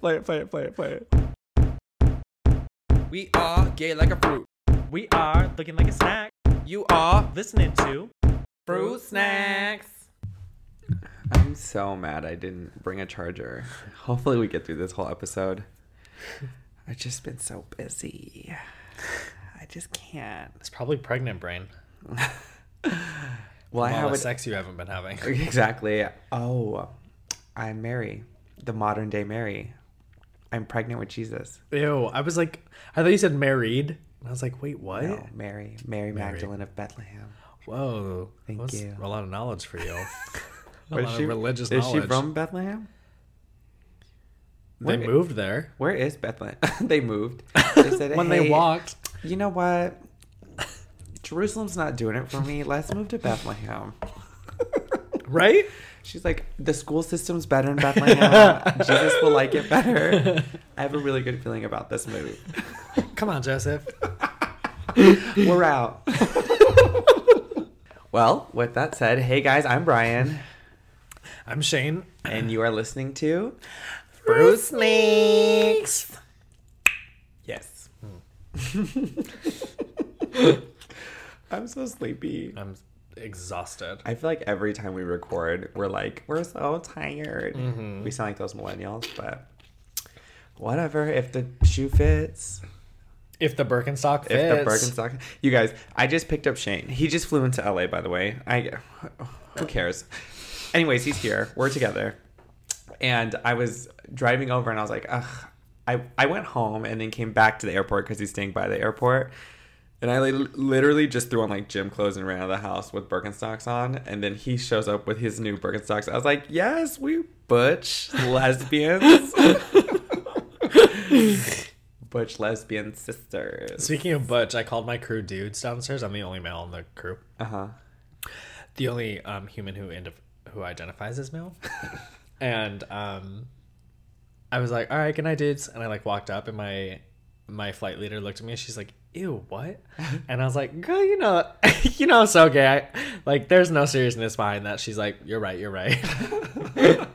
play it, play it, play it, play it. We are gay like a fruit. We are looking like a snack. You are Listening to fruit snacks. I'm so mad I didn't bring a charger. Hopefully, we get through this whole episode. I've just been so busy. I just can't. it's probably pregnant brain. Well, I From all have the a, sex you haven't been having. exactly. Oh, I'm Mary, the modern day Mary. I'm pregnant with Jesus. Ew. I was like, I thought you said married. And I was like, wait, what? No, Mary, Mary, Magdalene of Bethlehem. Whoa. Thank That's you. A lot of knowledge for you. a lot she- of religious Is knowledge. she from Bethlehem? They Where- moved there. Where is Bethlehem? they moved. They said when they walked. You know what? Jerusalem's not doing it for me. Let's move to Bethlehem. Right? She's like, the school system's better in Bethlehem. Jesus will like it better. I have a really good feeling about this movie. Come on, Joseph. We're out. well, with that said, hey guys, I'm Brian, I'm Shane. and you are listening to Fruit Snacks. Yes. Hmm. I'm so sleepy. I'm exhausted. I feel like every time we record, we're like, we're so tired. Mm-hmm. We sound like those millennials, but whatever. If the shoe fits, If the Birkenstock fits. if the Birkenstock. You guys, I just picked up Shane. He just flew into LA, by the way. I who cares? Anyways, he's here. We're together, and I was driving over, and I was like, ugh. I I went home and then came back to the airport because he's staying by the airport. And I literally just threw on like gym clothes and ran out of the house with Birkenstocks on. And then he shows up with his new Birkenstocks. I was like, yes, we butch lesbians. butch lesbian sisters. Speaking of Butch, I called my crew dudes downstairs. I'm the only male in the crew. Uh huh. The only um, human who ident- who identifies as male. and um, I was like, "All right, good night, dudes." And I like walked up, and my my flight leader looked at me, and she's like, "Ew, what?" and I was like, "Girl, you know, you know, it's okay. I, like, there's no seriousness behind that." She's like, "You're right. You're right."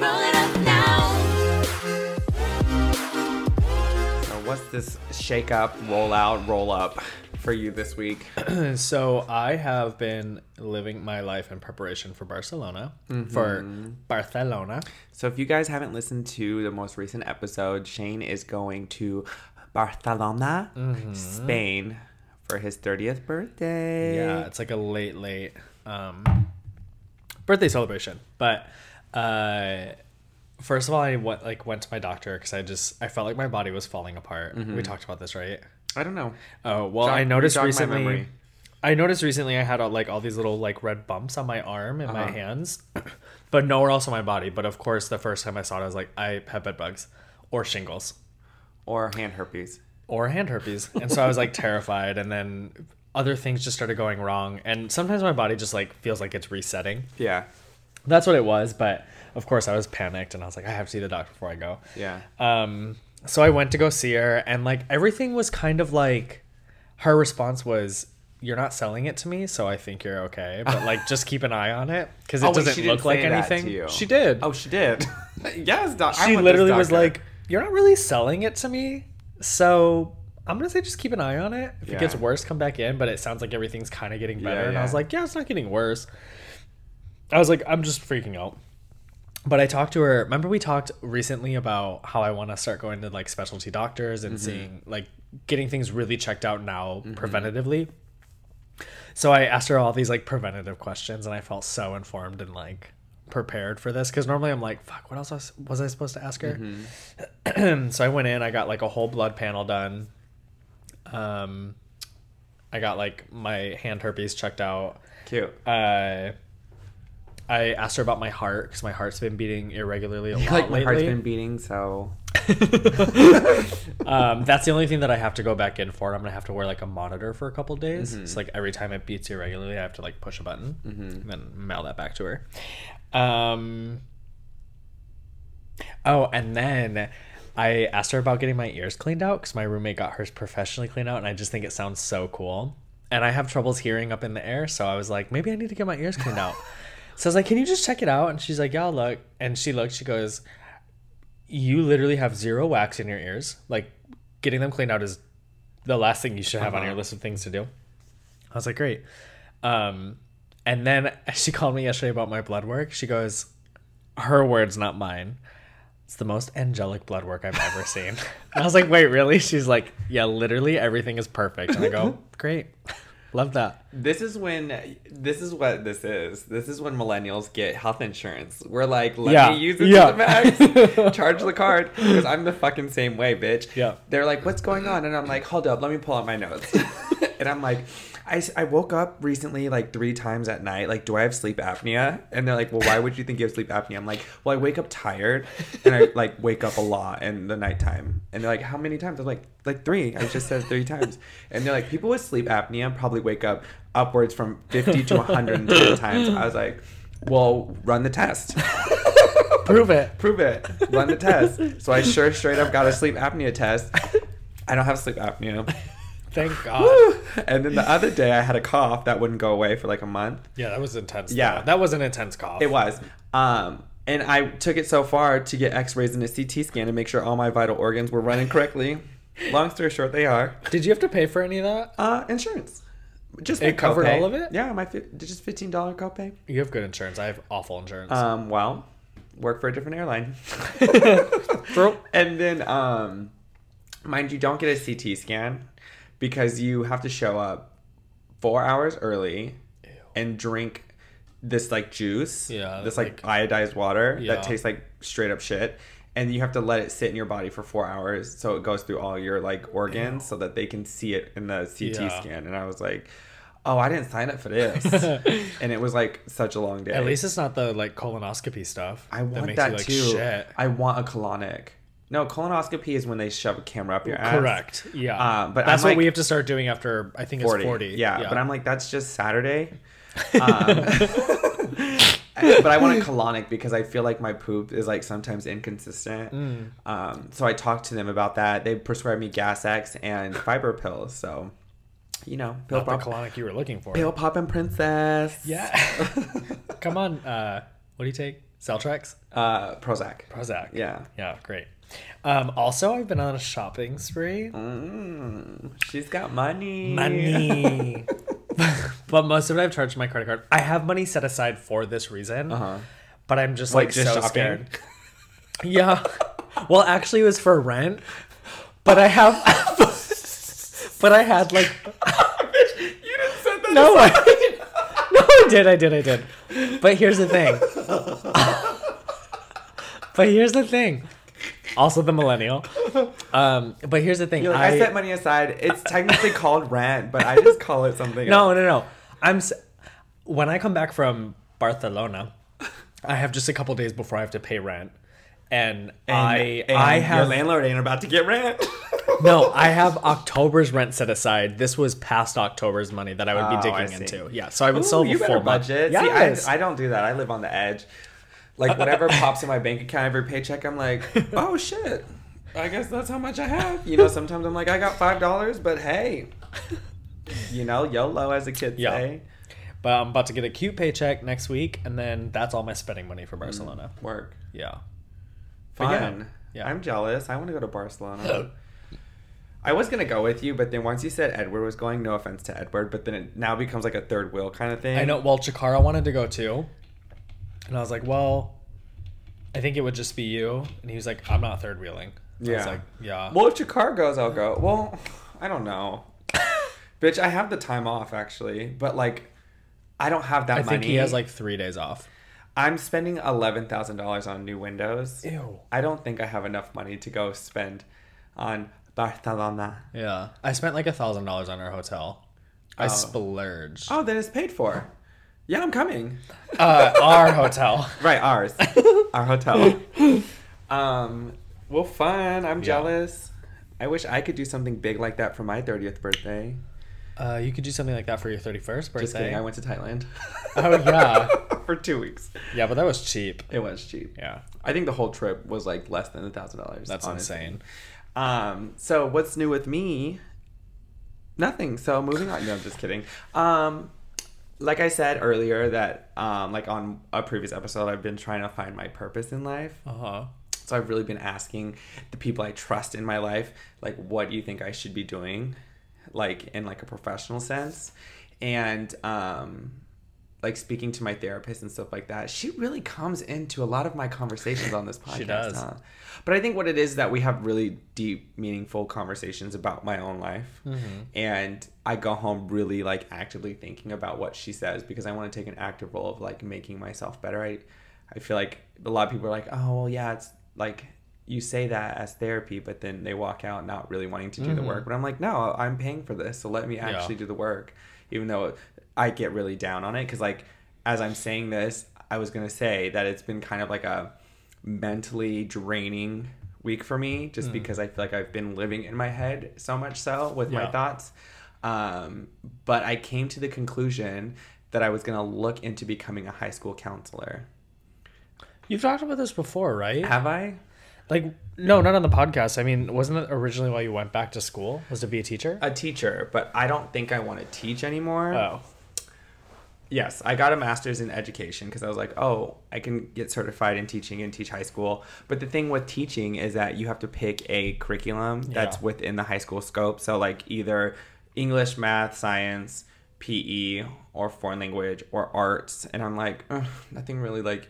Roll it up now. So what's this shake up, roll out, roll up for you this week? so I have been living my life in preparation for Barcelona. For Barcelona. So if you guys haven't listened to the most recent episode, Shane is going to Barcelona, Spain for his 30th birthday. Yeah, it's like a late, late um, birthday celebration. But uh, first of all, I went like went to my doctor because I just I felt like my body was falling apart. We talked about this, right? I don't know. Oh well, Jog- I noticed recently. I noticed recently I had uh, like all these little like red bumps on my arm and my Uh-huh. hands, but nowhere else on my body. But of course, the first time I saw it, I was like, I have bed bugs or shingles. Or hand herpes. or hand herpes. And so I was like terrified and then other things just started going wrong and sometimes my body just like feels like it's resetting. Yeah. That's what it was, but of course I was panicked and I was like I have to see the doctor before I go. Yeah. Um so I went to go see her and like everything was kind of like her response was you're not selling it to me, so I think you're okay. But like, just keep an eye on it because it Oh, wait, doesn't look like say that to anything. She did. Oh, she did. yes, doc- she literally was like, "You're not really selling it to me, so I'm gonna say just keep an eye on it. If Yeah. it gets worse, come back in." But it sounds like everything's kind of getting better, Yeah, and I was like, "Yeah, it's not getting worse." I was like, "I'm just freaking out." But I talked to her. Remember, we talked recently about how I want to start going to like specialty doctors Mm-hmm. and seeing like getting things really checked out now preventatively. So I asked her all these like preventative questions, and I felt so informed and like prepared for this because normally I'm like, "Fuck, what else was, was I supposed to ask her?" Mm-hmm. so I went in, I got like a whole blood panel done. Um, I got like my hand herpes checked out. cute. Uh, I asked her about my heart because my heart's been beating irregularly a lot like my lately. heart's been beating, so um, that's the only thing that I have to go back in for. I'm gonna have to wear like a monitor for a couple days. Mm-hmm. It's like every time it beats irregularly, I have to like push a button and then mail that back to her. Um. Oh, and then I asked her about getting my ears cleaned out because my roommate got hers professionally cleaned out, and I just think it sounds so cool. And I have troubles hearing up in the air, so I was like, maybe I need to get my ears cleaned out. So I was like, "Can you just check it out?" And she's like, "Yeah, I'll look." And she looked. She goes, "You literally have zero wax in your ears. Like, getting them cleaned out is the last thing you should have on your list of things to do." I was like, "Great." Um, and then she called me yesterday about my blood work. She goes, "Her words, not mine." It's the most angelic blood work I've ever seen. I was like, "Wait, really?" She's like, "Yeah, literally everything is perfect." And I go, "Great, love that." This is when this is what this is. This is when millennials get health insurance. We're like, let Yeah. me use it Yeah. to the max. Charge the card because I'm the fucking same way, bitch. Yeah. They're like, what's going on? And I'm like, hold up, let me pull out my notes. and I'm like, I, I woke up recently like three times at night. Like, do I have sleep apnea? And they're like, well, why would you think you have sleep apnea? I'm like, well, I wake up tired and I like wake up a lot in the nighttime. And they're like, how many times? I'm like, like three. I just said three times. And they're like, people with sleep apnea probably wake up upwards from 50 to 110 times. I was like, well, run the test. Prove it. Prove it. Run the test. So I sure straight up got a sleep apnea test. I don't have sleep apnea. Thank God. Woo! And then the other day I had a cough that wouldn't go away for like a month. Yeah, that was intense. Yeah. Yeah, that was an intense cough. It was. Um, and I took it so far to get x-rays and a CT scan to make sure all my vital organs were running correctly. Long story short, they are. Did you have to pay for any of that? Uh, insurance. Just It covered copay. all of it? Yeah, my fi- just fifteen dollar copay. You have good insurance. I have awful insurance. Um, well, work for a different airline. And then, um, mind you, don't get a CT scan because you have to show up four hours early and drink this like juice. Yeah, This like, iodized water Yeah. that tastes like straight up shit. And you have to let it sit in your body for four hours so it goes through all your like organs so that they can see it in the CT Yeah. scan. And I was like, oh, I didn't sign up for this. and it was like such a long day. At least it's not the like colonoscopy stuff. I want makes that, you, like, too. Shit. I want a colonic. No, colonoscopy is when they shove a camera up your ass. Correct. Yeah. Uh, but that's I'm what like- we have to start doing after I think 40. it's forty. Yeah, but I'm like, that's just Saturday. Um, but I want a colonic because I feel like my poop is like sometimes inconsistent. Mm. Um, so I talked to them about that. They prescribed me Gas X and fiber pills. So, you know, pill not the pop, colonic you were looking for. pill popping princess. Yeah. Come on. Uh, what do you take? Celtrex. uh, Prozac. Prozac. Yeah. Yeah. Great. Um, also, I've been on a shopping spree. Mm, she's got money. Money. but most of it I've charged my credit card. I have money set aside for this reason. Uh-huh. But I'm just Like, like just so shopping? scared. Yeah. Well, actually, it was for rent. But I have. but I had like. You didn't that. No, I, no, I did, I did, I did. But here's the thing. but here's the thing. Also, the millennial. Um, but here's the thing. Like, I, set money aside. It's technically called rent, but I just call it something. No, else. no, no. I'm when I come back from Barcelona, I have just a couple days before I have to pay rent, and, And, I and I your have landlord ain't about to get rent. no, I have October's rent set aside. This was past October's money that I would Oh, be I digging into. Yeah, so I would Ooh, still have you full budget. Yes. See, I, I don't do that. I live on the edge. Like whatever pops in my bank account every paycheck, I'm like, oh shit. I guess that's how much I have. You know, sometimes I'm like, I got five dollars, but hey, you know, YOLO as a kid Yeah. say. But I'm about to get a cute paycheck next week, and then that's all my spending money for mm, Barcelona. Work. Yeah. But yeah, Fun. yeah. I'm jealous. I want to go to Barcelona. I was gonna go with you, but then once you said Edward was going, no offense to Edward, but then it now becomes like a third wheel kind of thing. I know. Well, Chikara wanted to go too, and I was like, "Well, I think it would just be you." And he was like, "I'm not third wheeling." I was Yeah. like, "Yeah." Well, if your car goes, I'll go. Well, I don't know. Bitch, I have the time off actually, but like, I don't have that I money. think he has like three days off. I'm spending eleven thousand dollars on new windows. Ew. I don't think I have enough money to go spend on Barcelona. Yeah. I spent like a thousand dollars on our hotel. I Oh. splurged. Oh, then it's paid for. Yeah, I'm coming. Uh, our hotel. Right, ours, our hotel. Um, well, fun. I'm Yeah. jealous. I wish I could do something big like that for my 30th birthday. Uh, you could do something like that for your 31st birthday. Just kidding. I went to Thailand. Oh, yeah. for two weeks. Yeah, but that was cheap. It was cheap. Yeah. I think the whole trip was like less than a thousand dollars. That's insane. Um, so what's new with me? Nothing. So moving on. No, I'm just kidding. Um, like I said earlier, that um, like on a previous episode, I've been trying to find my purpose in life. Uh huh. So I've really been asking the people I trust in my life, like, what do you think I should be doing, like in like a professional sense, and um, like speaking to my therapist and stuff like that. She really comes into a lot of my conversations on this podcast. She does. Huh? But I think what it is that we have really deep, meaningful conversations about my own life, mm-hmm. and I go home really like actively thinking about what she says because I want to take an active role of like making myself better. I, I feel like a lot of people are like, oh well, yeah, it's like you say that as therapy, but then they walk out not really wanting to do the mm-hmm. work. But I'm like, no, I'm paying for this, so let me actually do the work, even though I get really down on it because like as I'm saying this, I was gonna say that it's been kind of like a mentally draining week for me just because I feel like I've been living in my head so much so with my thoughts. Um, but I came to the conclusion that I was gonna look into becoming a high school counselor. You've talked about this before, right? Have I? Like, no, not on the podcast. I mean, wasn't it originally why you went back to school? Was to be a teacher? A teacher, but I don't think I want to teach anymore. oh, Yes, I got a master's in education because I was like, oh, I can get certified in teaching and teach high school. But the thing with teaching is that you have to pick a curriculum that's Yeah. within the high school scope. So, like, either English, math, science, PE, or foreign language, or arts. And I'm like, nothing really, like,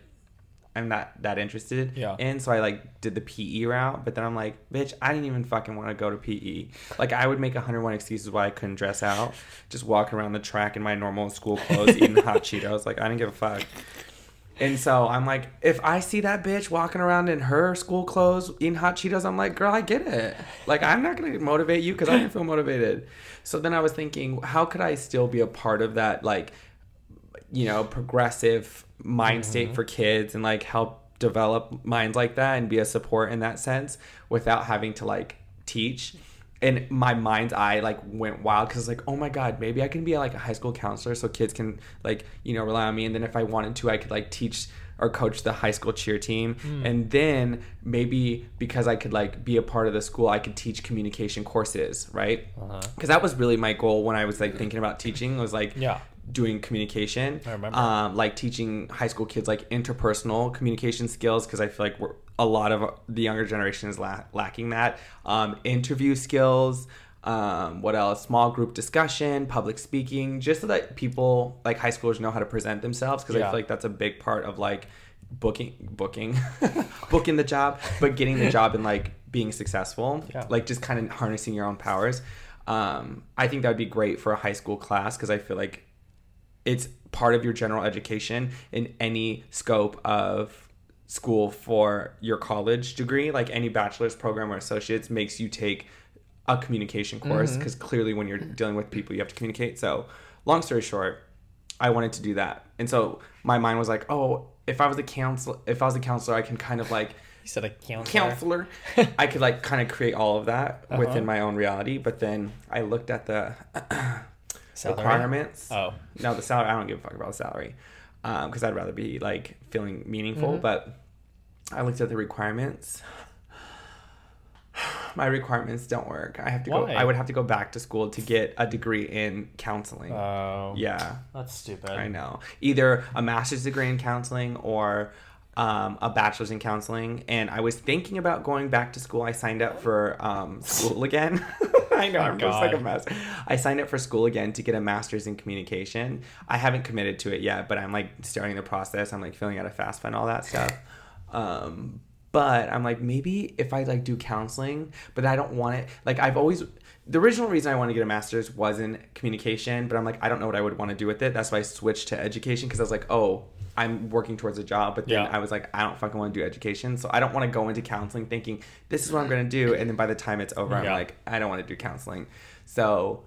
I'm not that interested Yeah. in. So I like did the PE route, but then I'm like, bitch, I didn't even fucking want to go to PE. Like I would make 101 excuses why I couldn't dress out, just walk around the track in my normal school clothes, eating hot Cheetos. Like I didn't give a fuck. And so I'm like, if I see that bitch walking around in her school clothes eating hot Cheetos, I'm like, girl, I get it. Like I'm not gonna motivate you because I didn't feel motivated. So then I was thinking, how could I still be a part of that, like, you know, progressive mind state mm-hmm. for kids and like help develop minds like that and be a support in that sense without having to like teach. And my mind's eye like went wild because like, oh my god, maybe I can be like a high school counselor so kids can like you know rely on me. And then if I wanted to, I could like teach or coach the high school cheer team. Mm. And then maybe because I could like be a part of the school, I could teach communication courses, right? Uh-huh. Because that was really my goal when I was like thinking about teaching was like Yeah. Doing communication. I remember. Um, like teaching high school kids like interpersonal communication skills because I feel like we're, a lot of the younger generation is la- lacking that. Um, interview skills. Um, what else? Small group discussion, public speaking, just so that people like high schoolers know how to present themselves because I feel like that's a big part of like booking booking booking the job but getting the job and like being successful Yeah. like just kind of harnessing your own powers um, i think that would be great for a high school class because i feel like it's part of your general education in any scope of school for your college degree. Like any bachelor's program or associates makes you take a communication course because clearly when you're dealing with people you have to communicate. So long story short i wanted to do that. And so my mind was like oh if i was a counselor, if i was a counselor i can kind of like you said a counselor. counselor. I could like kind of create all of that Uh-huh. within my own reality. But then i looked at the Salary? requirements Oh, no, the salary. I don't give a fuck about the salary, because I'd rather be like feeling meaningful. Mm-hmm. But I looked at the requirements. My requirements don't work. I have to Why? go. I would have to go back to school to get a degree in counseling. oh, yeah, That's stupid. I know. Either a master's degree in counseling or um, a bachelor's in counseling. And I was thinking about going back to school. I signed up for um, school again. I know, I'm just like a mess. I signed up for school again to get a master's in communication. I haven't committed to it yet, but I'm like starting the process. I'm like filling out a FAFSA and all that stuff. Um, but I'm like, maybe if I like do counseling, but I don't want it. Like I've always, the original reason I wanted to get a master's was in communication, but I'm like, I don't know what I would want to do with it. That's why I switched to education because I was like, oh, I'm working towards a job. But then Yeah. I was like, I don't fucking want to do education. So I don't want to go into counseling thinking this is what I'm going to do. And then by the time it's over, I'm Yeah. like, I don't want to do counseling. So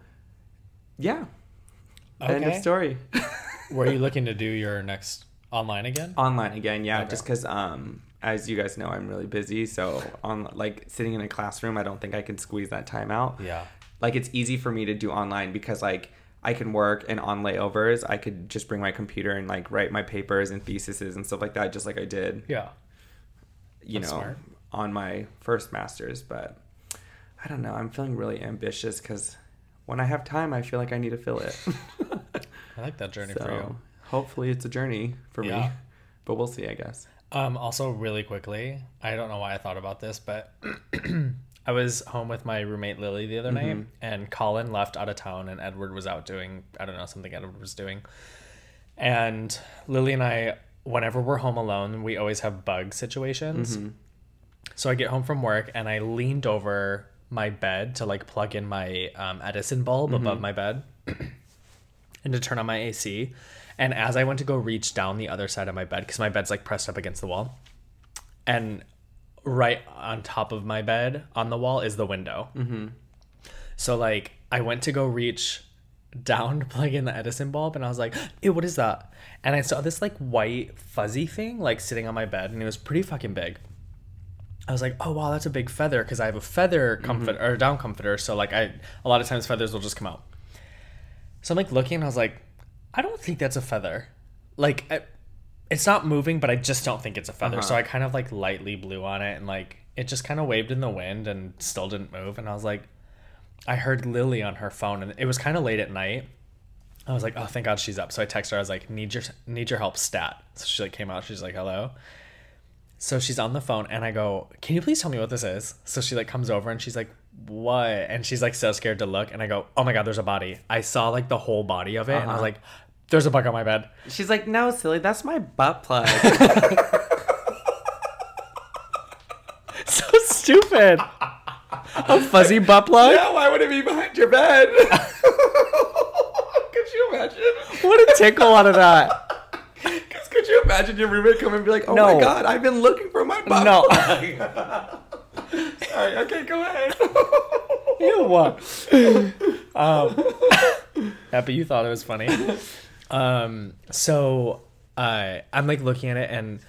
yeah. End of Okay. story. Were you looking to do your next online again? online again yeah Okay. just because um as you guys know i'm really busy so on like sitting in a classroom i don't think i can squeeze that time out Yeah. like it's easy for me to do online because like i can work and on layovers i could just bring my computer and like write my papers and theses and stuff like that just like i did Yeah. you That's know smart. on my first masters but i don't know i'm feeling really ambitious because when i have time i feel like i need to fill it I like that journey for you. hopefully it's a journey for me. But we'll see, I guess. Um, also, really quickly, I don't know why I thought about this, but I was home with my roommate Lily the other night, mm-hmm. and Colin left out of town, and Edward was out doing I don't know something Edward was doing, and Lily and I, whenever we're home alone, we always have bug situations. Mm-hmm. So I get home from work, and I leaned over my bed to like plug in my um, Edison bulb mm-hmm. above my bed and to turn on my AC. And as I went to go reach down the other side of my bed, because my bed's like pressed up against the wall, and right on top of my bed on the wall is the window. Mm-hmm. So like I went to go reach down to plug in the Edison bulb, and I was like, "Ew, what is that?" And I saw this like white fuzzy thing like sitting on my bed, and it was pretty fucking big. I was like, "Oh wow, that's a big feather," because I have a feather comfort or down comforter, so like I a lot of times feathers will just come out. So I'm like looking, and I was like, I don't think that's a feather. Like, I, it's not moving, but I just don't think it's a feather. So I kind of like lightly blew on it, and like it just kind of waved in the wind and still didn't move. And I was like, I heard Lily on her phone, and it was kind of late at night. I was like, oh, thank God she's up. So I texted her. I was like, need your need your help, stat. So she like came out. She's like, hello. So she's on the phone, and I go, can you please tell me what this is? So she like comes over, and she's like, what? And she's like so scared to look, and I go, oh my God, there's a body. I saw like the whole body of it, and I was Uh-huh. like, there's a bug on my bed. She's like, no, silly, that's my butt plug. So stupid. a fuzzy butt plug. yeah, why would it be behind your bed? could you imagine? What a tickle out of that. 'Cause could you imagine your roommate come and be like, oh No. my god, I've been looking for my butt No. plug. Sorry, okay, go ahead. Ew. um, happy you thought it was funny. Um, so uh, I'm like looking at it and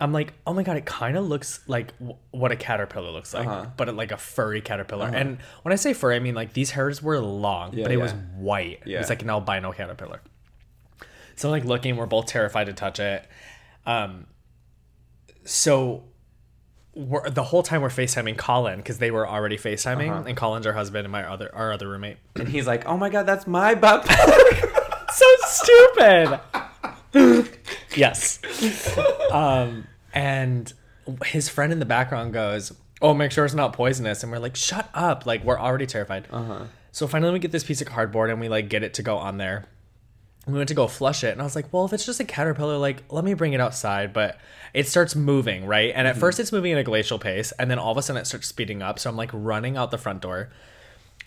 I'm like, oh my god, it kind of looks like w- what a caterpillar looks like, Uh-huh. but like a furry caterpillar. And when I say furry, I mean like these hairs were long, Yeah, but it was white. Yeah. It's like an albino caterpillar. So I'm like looking, we're both terrified to touch it. Um, so we're, the whole time we're FaceTiming Colin because they were already FaceTiming, Uh-huh. and Colin's our husband and my other our other roommate. and he's like, oh my god, that's my butt. so stupid. yes. Um, and his friend in the background goes, "Oh, make sure it's not poisonous." And we're like, "Shut up!" Like we're already terrified. Uh-huh. So finally, we get this piece of cardboard and we like get it to go on there. We went to go flush it, and I was like, "Well, if it's just a caterpillar, like let me bring it outside." But it starts moving, right? And at first, it's moving at a glacial pace, and then all of a sudden, it starts speeding up. So I'm like running out the front door.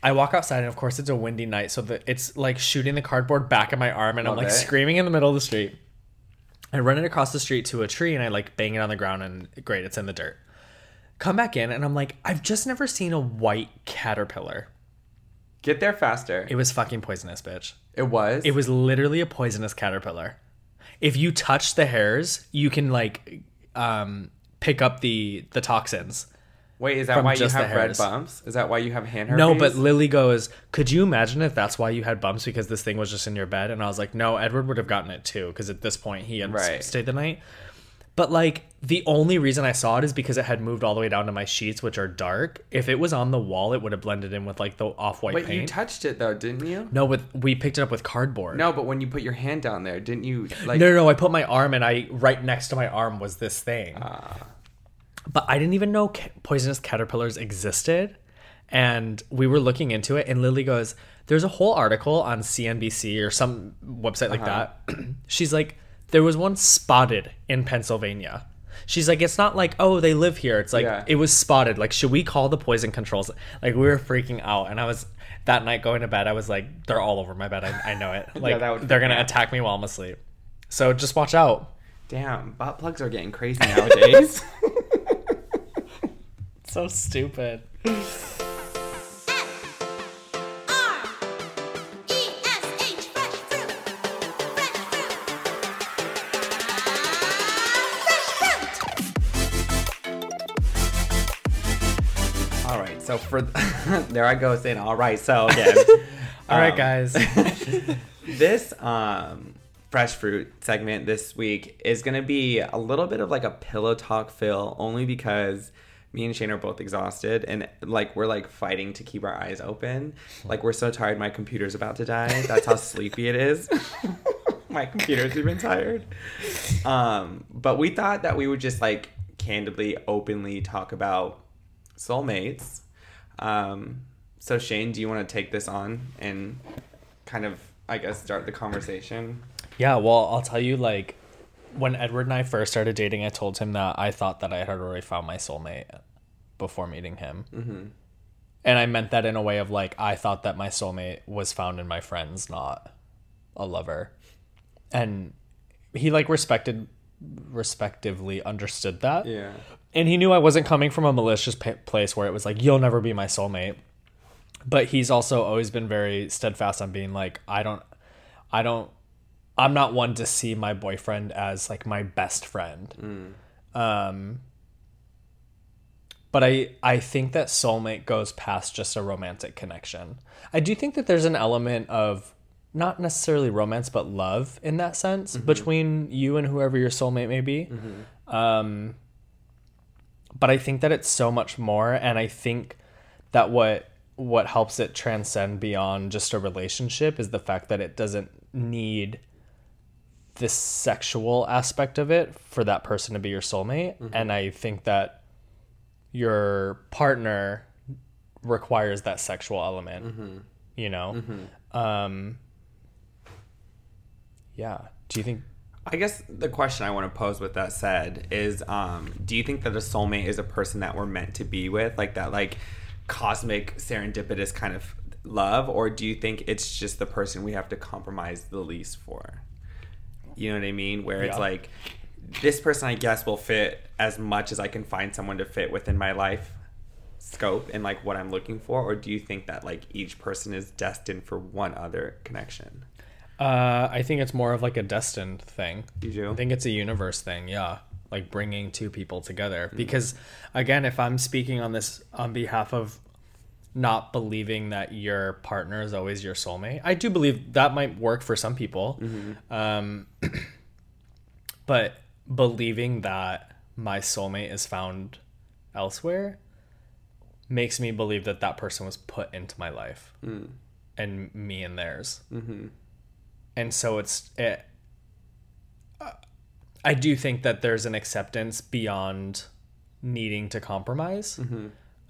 I walk outside, and of course, it's a windy night, so that it's like shooting the cardboard back at my arm, and I'm like it. screaming in the middle of the street. I run it across the street to a tree, and I like bang it on the ground, and great, it's in the dirt. Come back in, and I'm like, I've just never seen a white caterpillar. Get there faster. It was fucking poisonous, bitch. It was. It was literally a poisonous caterpillar. If you touch the hairs, you can like um, pick up the the toxins. Wait, is that why you have red bumps? Is that why you have hand herpes? No, but Lily goes, "Could you imagine if that's why you had bumps because this thing was just in your bed?" And I was like, "No, Edward would have gotten it too because at this point he had Right. stayed the night." But like the only reason I saw it is because it had moved all the way down to my sheets, which are dark. If it was on the wall, it would have blended in with like the off-white But you touched it though, didn't you? no, with we picked it up with cardboard. No, but when you put your hand down there, didn't you like? no, no, no. I put my arm, and I right next to my arm was this thing. Ah. But I didn't even know ca- poisonous caterpillars existed, and we were looking into it. And Lily goes, "There's a whole article on CNBC or some website like Uh-huh. that." She's like, "There was one spotted in Pennsylvania." She's like, "It's not like oh they live here. It's like Yeah. it was spotted. Like should we call the poison controls?" Like we were freaking out, and I was that night going to bed. I was like, "They're all over my bed. I, I know it. Like would they're gonna attack me while I'm asleep." So just watch out. Damn, butt plugs are getting crazy nowadays. So stupid. R E S H fresh fruit. Fresh fruit. Fresh fruit. all right, so for there I go saying all right. So again, All right, um, guys. this um fresh fruit segment this week is gonna be a little bit of like a pillow talk fill, only because me and Shane are both exhausted and like we're like fighting to keep our eyes open. Like we're so tired my computer's about to die. That's how sleepy it is. my computer's even tired. Um, but we thought that we would just like candidly, openly talk about soulmates. Um, so Shane, do you want to take this on and kind of, I guess, start the conversation? Yeah, well, I'll tell you, like, when Edward and I first started dating, I told him that I thought that I had already found my soulmate before meeting him. Mm-hmm. And I meant that in a way of, like, I thought that my soulmate was found in my friends, not a lover. And he, like, respected, respectively understood that. Yeah. And he knew I wasn't coming from a malicious pa- place where it was like, you'll never be my soulmate. But he's also always been very steadfast on being like, I don't, I don't, I'm not one to see my boyfriend as like my best friend. Um, but I, I think that soulmate goes past just a romantic connection. I do think that there's an element of not necessarily romance, but love in that sense between you and whoever your soulmate may be. Um, but I think that it's so much more, and I think that what what helps it transcend beyond just a relationship is the fact that it doesn't need the sexual aspect of it for that person to be your soulmate, and I think that your partner requires that sexual element. You know, um, yeah. Do you think? I guess the question I want to pose with that said is um, do you think that a soulmate is a person that we're meant to be with? Like that like cosmic serendipitous kind of love or do you think it's just the person we have to compromise the least for? You know what I mean? Where it's Yeah. like this person I guess will fit as much as I can find someone to fit within my life scope and like what I'm looking for or do you think that like each person is destined for one other connection? Uh, I think it's more of like a destined thing. You do? I think it's a universe thing, yeah. Like bringing two people together. Because again, if I'm speaking on this on behalf of not believing that your partner is always your soulmate, I do believe that might work for some people. Um, but believing that my soulmate is found elsewhere makes me believe that that person was put into my life and me in theirs. And so it's it, uh, i do think that there's an acceptance beyond needing to compromise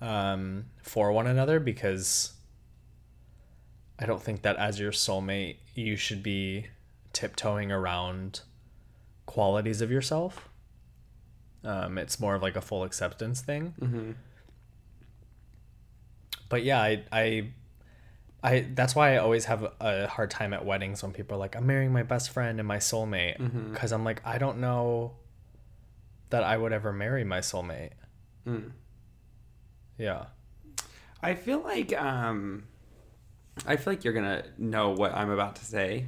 um, for one another because i don't think that as your soulmate you should be tiptoeing around qualities of yourself. Um, it's more of like a full acceptance thing. But yeah i i I that's why I always have a hard time at weddings when people are like, "I'm marrying my best friend and my soulmate," because I'm like, I don't know that I would ever marry my soulmate. Yeah, I feel like um, I feel like you're gonna know what I'm about to say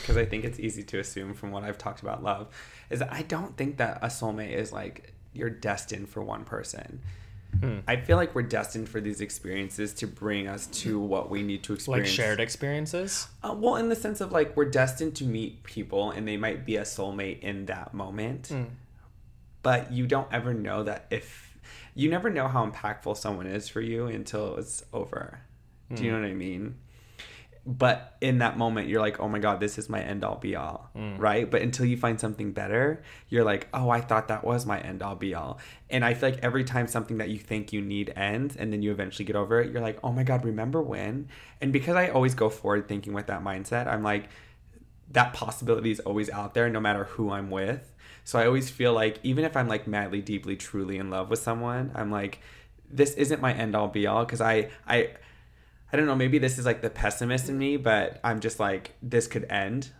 because I think it's easy to assume from what I've talked about love is that I don't think that a soulmate is like you're destined for one person. I feel like we're destined for these experiences to bring us to what we need to experience. like shared experiences. Uh, well, in the sense of like we're destined to meet people and they might be a soulmate in that moment, but you don't ever know that if you never know how impactful someone is for you until it's over. Do you hmm. know what I mean? But in that moment, you're like, oh my God, this is my end all be all, hmm. right? But until you find something better, you're like, oh, I thought that was my end all be all. And I feel like every time something that you think you need ends and then you eventually get over it, you're like, oh my God, remember when? And because I always go forward thinking with that mindset, I'm like, that possibility is always out there no matter who I'm with. So I always feel like even if I'm like madly, deeply, truly in love with someone, I'm like, this isn't my end all be all because I I I don't know, maybe this is like the pessimist in me, but I'm just like this could end.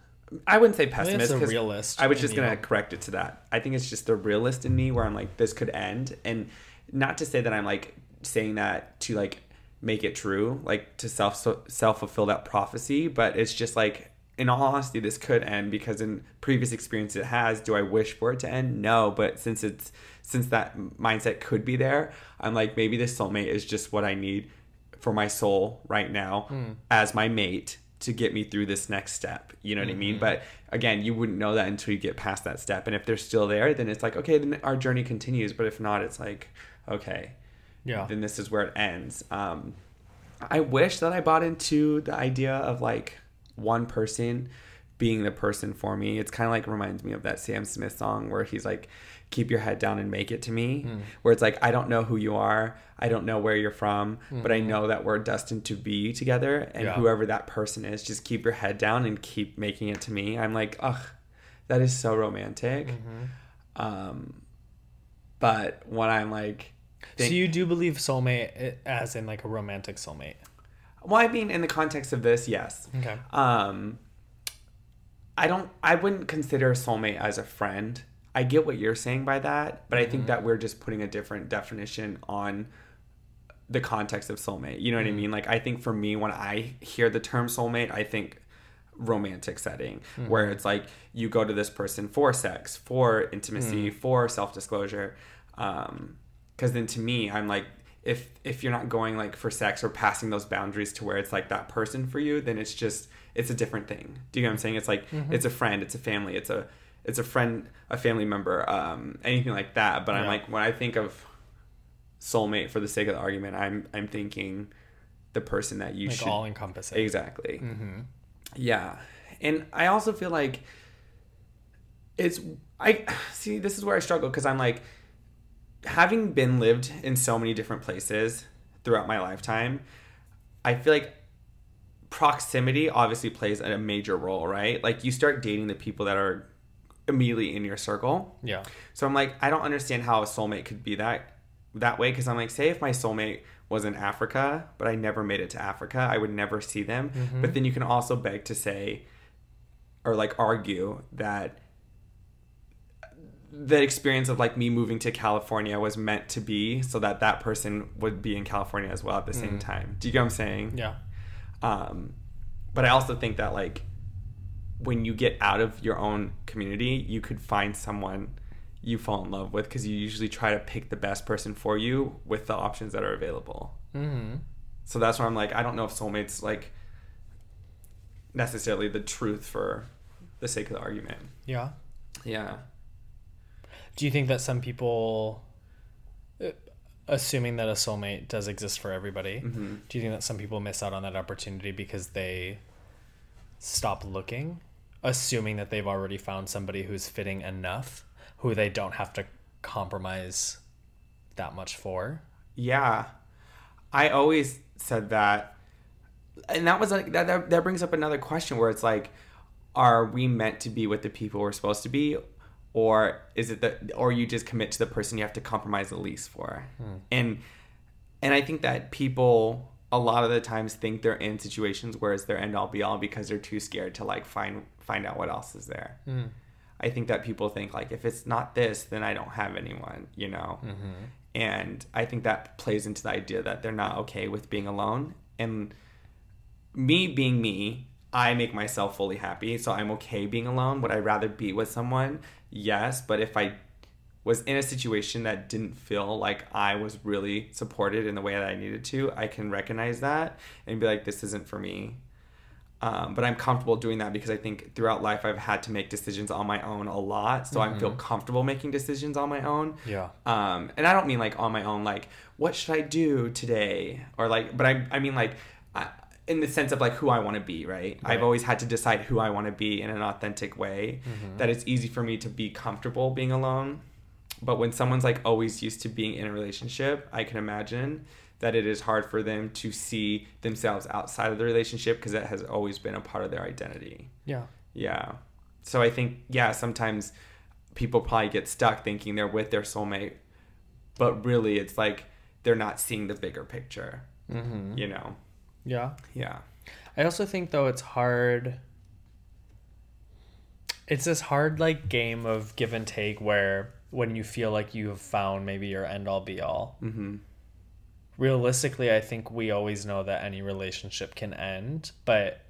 I wouldn't say pessimist. 'cause realist I was just gonna correct it to that. I think it's just the realist in me where I'm like this could end, and not to say that I'm like saying that to like make it true, like to self self fulfill that prophecy, but it's just like in all honesty, this could end because in previous experience it has. Do I wish for it to end? No, but since it's since that mindset could be there, I'm like maybe this soulmate is just what I need for my soul right now as my mate to get me through this next step. You know what I mean? But again, you wouldn't know that until you get past that step. And if they're still there, then it's like, okay, then our journey continues. But if not, it's like, okay, Yeah. then this is where it ends. Um, I wish that I bought into the idea of like one person being the person for me. It's kind of like reminds me of that Sam Smith song where he's like, "Keep your head down and make it to me." Hmm. Where it's like, I don't know who you are, I don't know where you're from, but I hmm. know that we're destined to be together, and Yeah. whoever that person is, just keep your head down and keep making it to me. I'm like, ugh, that is so romantic. Mm-hmm. Um, but when I'm like, so you do believe soulmate eh, as in like a romantic soulmate? Well, I mean, in the context of this, yes. Okay. Um, I don't. I wouldn't consider a soulmate as a friend. I get what you're saying by that, but I think that we're just putting a different definition on the context of soulmate. You know what I mean? Like, I think for me, when I hear the term soulmate, I think romantic setting where it's like you go to this person for sex, for intimacy, for self disclosure. Um, because then to me, I'm like, if if you're not going like for sex or passing those boundaries to where it's like that person for you, then it's just it's a different thing. Do you know what I'm saying? It's like it's a friend, it's a family, it's a it's a friend, a family member, um, anything like that. But I'm like when I think of soulmate for the sake of the argument, I'm I'm thinking the person that you Like should all encompassing. Exactly. Mm-hmm. Yeah. And I also feel like it's I see this is where I struggle cuz I'm like having been lived in so many different places throughout my lifetime, I feel like proximity obviously plays a major role, right? Like you start dating the people that are immediately in your circle. Yeah. So I'm like, I don't understand how a soulmate could be that that way because I'm like, say if my soulmate was in Africa, but I never made it to Africa, I would never see them. Mm-hmm. But then you can also beg to say, or like argue that the experience of like me moving to California was meant to be so that that person would be in California as well at the same time. Do you get what I'm saying? Yeah. Um, but I also think that like when you get out of your own community, you could find someone you fall in love with because you usually try to pick the best person for you with the options that are available. Mm-hmm. So that's why I'm like, I don't know if soulmates like necessarily the truth for the sake of the argument. Yeah. Yeah. Do you think that some people, uh, assuming that a soulmate does exist for everybody, Mm-hmm. do you think that some people miss out on that opportunity because they stop looking, assuming that they've already found somebody who's fitting enough, who they don't have to compromise that much for? Yeah. I always said that. And that was like that, that that brings up another question where it's like are we meant to be with the people we're supposed to be or is it that or you just commit to the person you have to compromise the least for? Hmm. And and I think that people a lot of the times think they're in situations where it's their end all be all because they're too scared to like find find out what else is there. Hmm. I think that people think like if it's not this, then I don't have anyone, you know. Mm-hmm. And I think that plays into the idea that they're not okay with being alone. And me being me, I make myself fully happy, so I'm okay being alone. Would I rather be with someone? Yes, but if I was in a situation that didn't feel like I was really supported in the way that I needed to, I can recognize that and be like, this isn't for me. Um, but I'm comfortable doing that because I think throughout life I've had to make decisions on my own a lot. So I feel comfortable making decisions on my own. Yeah. Um, and I don't mean like on my own, like what should I do today, or like, but I, I mean like, I, in the sense of like who I want to be, right? I've always had to decide who I want to be in an authentic way. That it's easy for me to be comfortable being alone. But when someone's like always used to being in a relationship, I can imagine that it is hard for them to see themselves outside of the relationship because that has always been a part of their identity. Yeah. Yeah. So I think, yeah, sometimes people probably get stuck thinking they're with their soulmate, but really it's like they're not seeing the bigger picture, Mm-hmm. you know? Yeah. Yeah. I also think though it's hard it's this hard like game of give and take where when you feel like you have found maybe your end all be all. Mm-hmm. Realistically, I think we always know that any relationship can end, but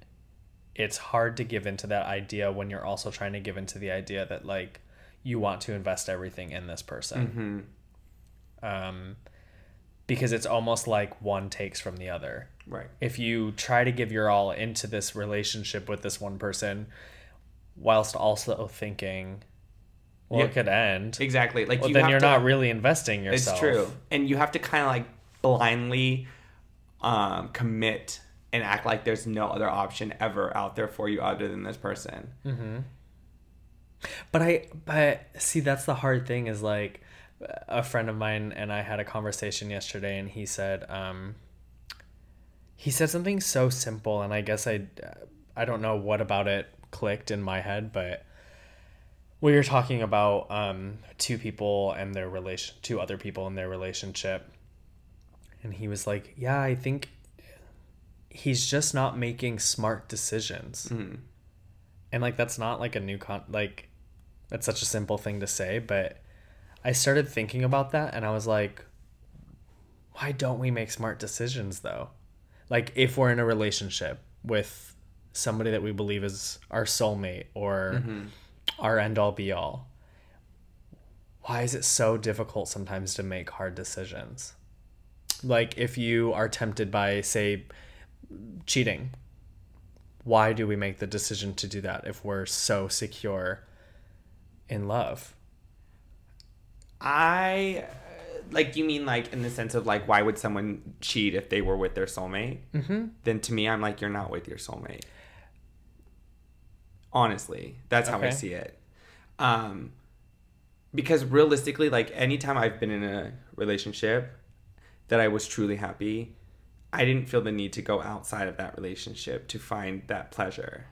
it's hard to give into that idea when you're also trying to give into the idea that like you want to invest everything in this person. Mm-hmm. Um because it's almost like one takes from the other Right. if you try to give your all into this relationship with this one person whilst also thinking Well, Yeah. it could end. exactly like Well, you then you're to- not really investing yourself. It's true. And you have to kind of like blindly um, commit and act like there's no other option ever out there for you other than this person. But I, but see, that's the hard thing is like a friend of mine and I had a conversation yesterday, and he said, um, he said something so simple, and I guess I, I don't know what about it clicked in my head, but we were talking about um, two people and their relation, two other people in their relationship, and he was like, "Yeah, I think he's just not making smart decisions." Mm. and like that's not like a new con like that's such a simple thing to say but i started thinking about that and i was like why don't we make smart decisions though like if we're in a relationship with somebody that we believe is our soulmate or mm-hmm. our end all be all why is it so difficult sometimes to make hard decisions like if you are tempted by say cheating why do we make the decision to do that if we're so secure in love? I like you mean like in the sense of like why would someone cheat if they were with their soulmate? Mm-hmm. Then to me, I'm like you're not with your soulmate. Honestly, that's how I see it. Um, because realistically, like anytime I've been in a relationship that I was truly happy, I didn't feel the need to go outside of that relationship to find that pleasure.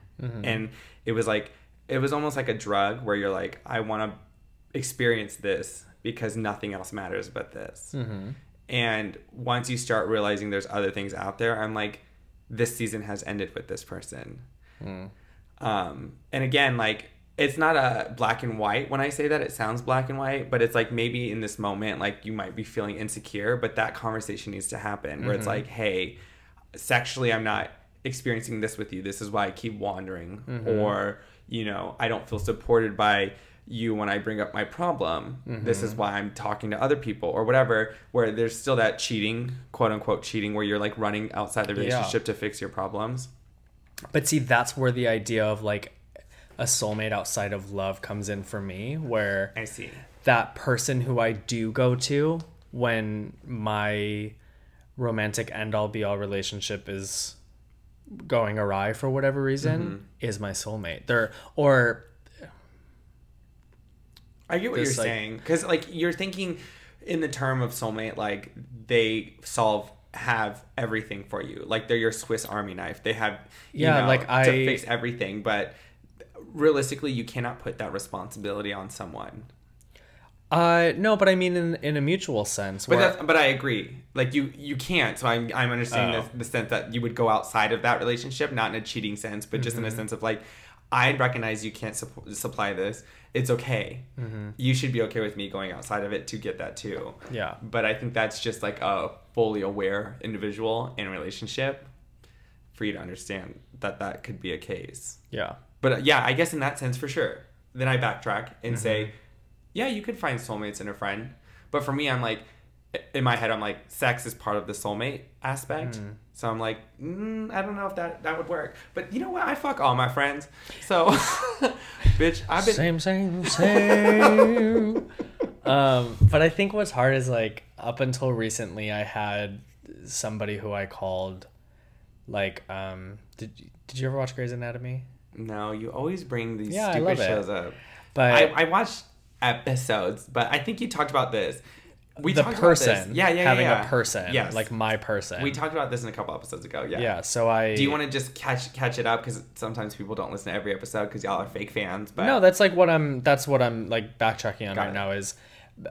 And it was like, it was almost like a drug where you're like, I want to experience this because nothing else matters but this. Mm-hmm. And once you start realizing there's other things out there, I'm like, this season has ended with this person. Mm. Um, and again, like it's not a black and white when I say that. It sounds black and white, but it's like maybe in this moment, like you might be feeling insecure, but that conversation needs to happen where it's mm-hmm. like, hey, sexually, I'm not experiencing this with you. This is why I keep wandering, mm-hmm. or you know, I don't feel supported by you when I bring up my problem. This is mm-hmm. why I'm talking to other people or whatever. Where there's still that cheating, quote unquote cheating, where you're like running outside the Yeah. relationship to fix your problems. But see, that's where the idea of like a soulmate outside of love comes in for me, where I see. that person who I do go to when my romantic end all be all relationship is going awry for whatever reason mm-hmm. is my soulmate. There or I get what This, you're like- saying because like you're thinking in the term of soulmate, like they solve have everything for you, like they're your Swiss Army knife. They have you Yeah, know, like, to I- fix everything, but realistically, you cannot put that responsibility on someone. uh no, but I mean in in a mutual sense. But that's, but I agree. Like you you can't. So I'm I'm understanding Oh. the, the sense that you would go outside of that relationship, not in a cheating sense, but just in a Mm-hmm. sense of like. I recognize you can't supp- supply this. It's okay. Mm-hmm. You should be okay with me going outside of it to get that too. yeah. But I think that's just like a fully aware individual in a relationship for you to understand that that could be a case. Yeah. But uh, yeah, I guess in that sense for sure. Then I backtrack and say, Mm-hmm. yeah, you could find soulmates in a friend. But for me, I'm like, in my head, I'm like, sex is part of the soulmate aspect. Mm-hmm. So I'm like, mm, I don't know if that that would work. But you know what? I fuck all my friends. So, bitch, I've been. Same, same, same. um, but I think what's hard is like up until recently, I had somebody who I called, like, um, did did you ever watch Grey's Anatomy? No, you always bring these Yeah, stupid shows up. But I, I watched episodes, but I think you talked about this. We the talked about this. person, yeah, yeah, yeah, having yeah. a person, yes, like my person. we talked about this in a couple episodes ago. Yeah, yeah. So I Do you want to just catch catch it up because sometimes people don't listen to every episode because y'all are fake fans? But No, that's like what I'm. That's what I'm like backtracking on Got right it. now. Is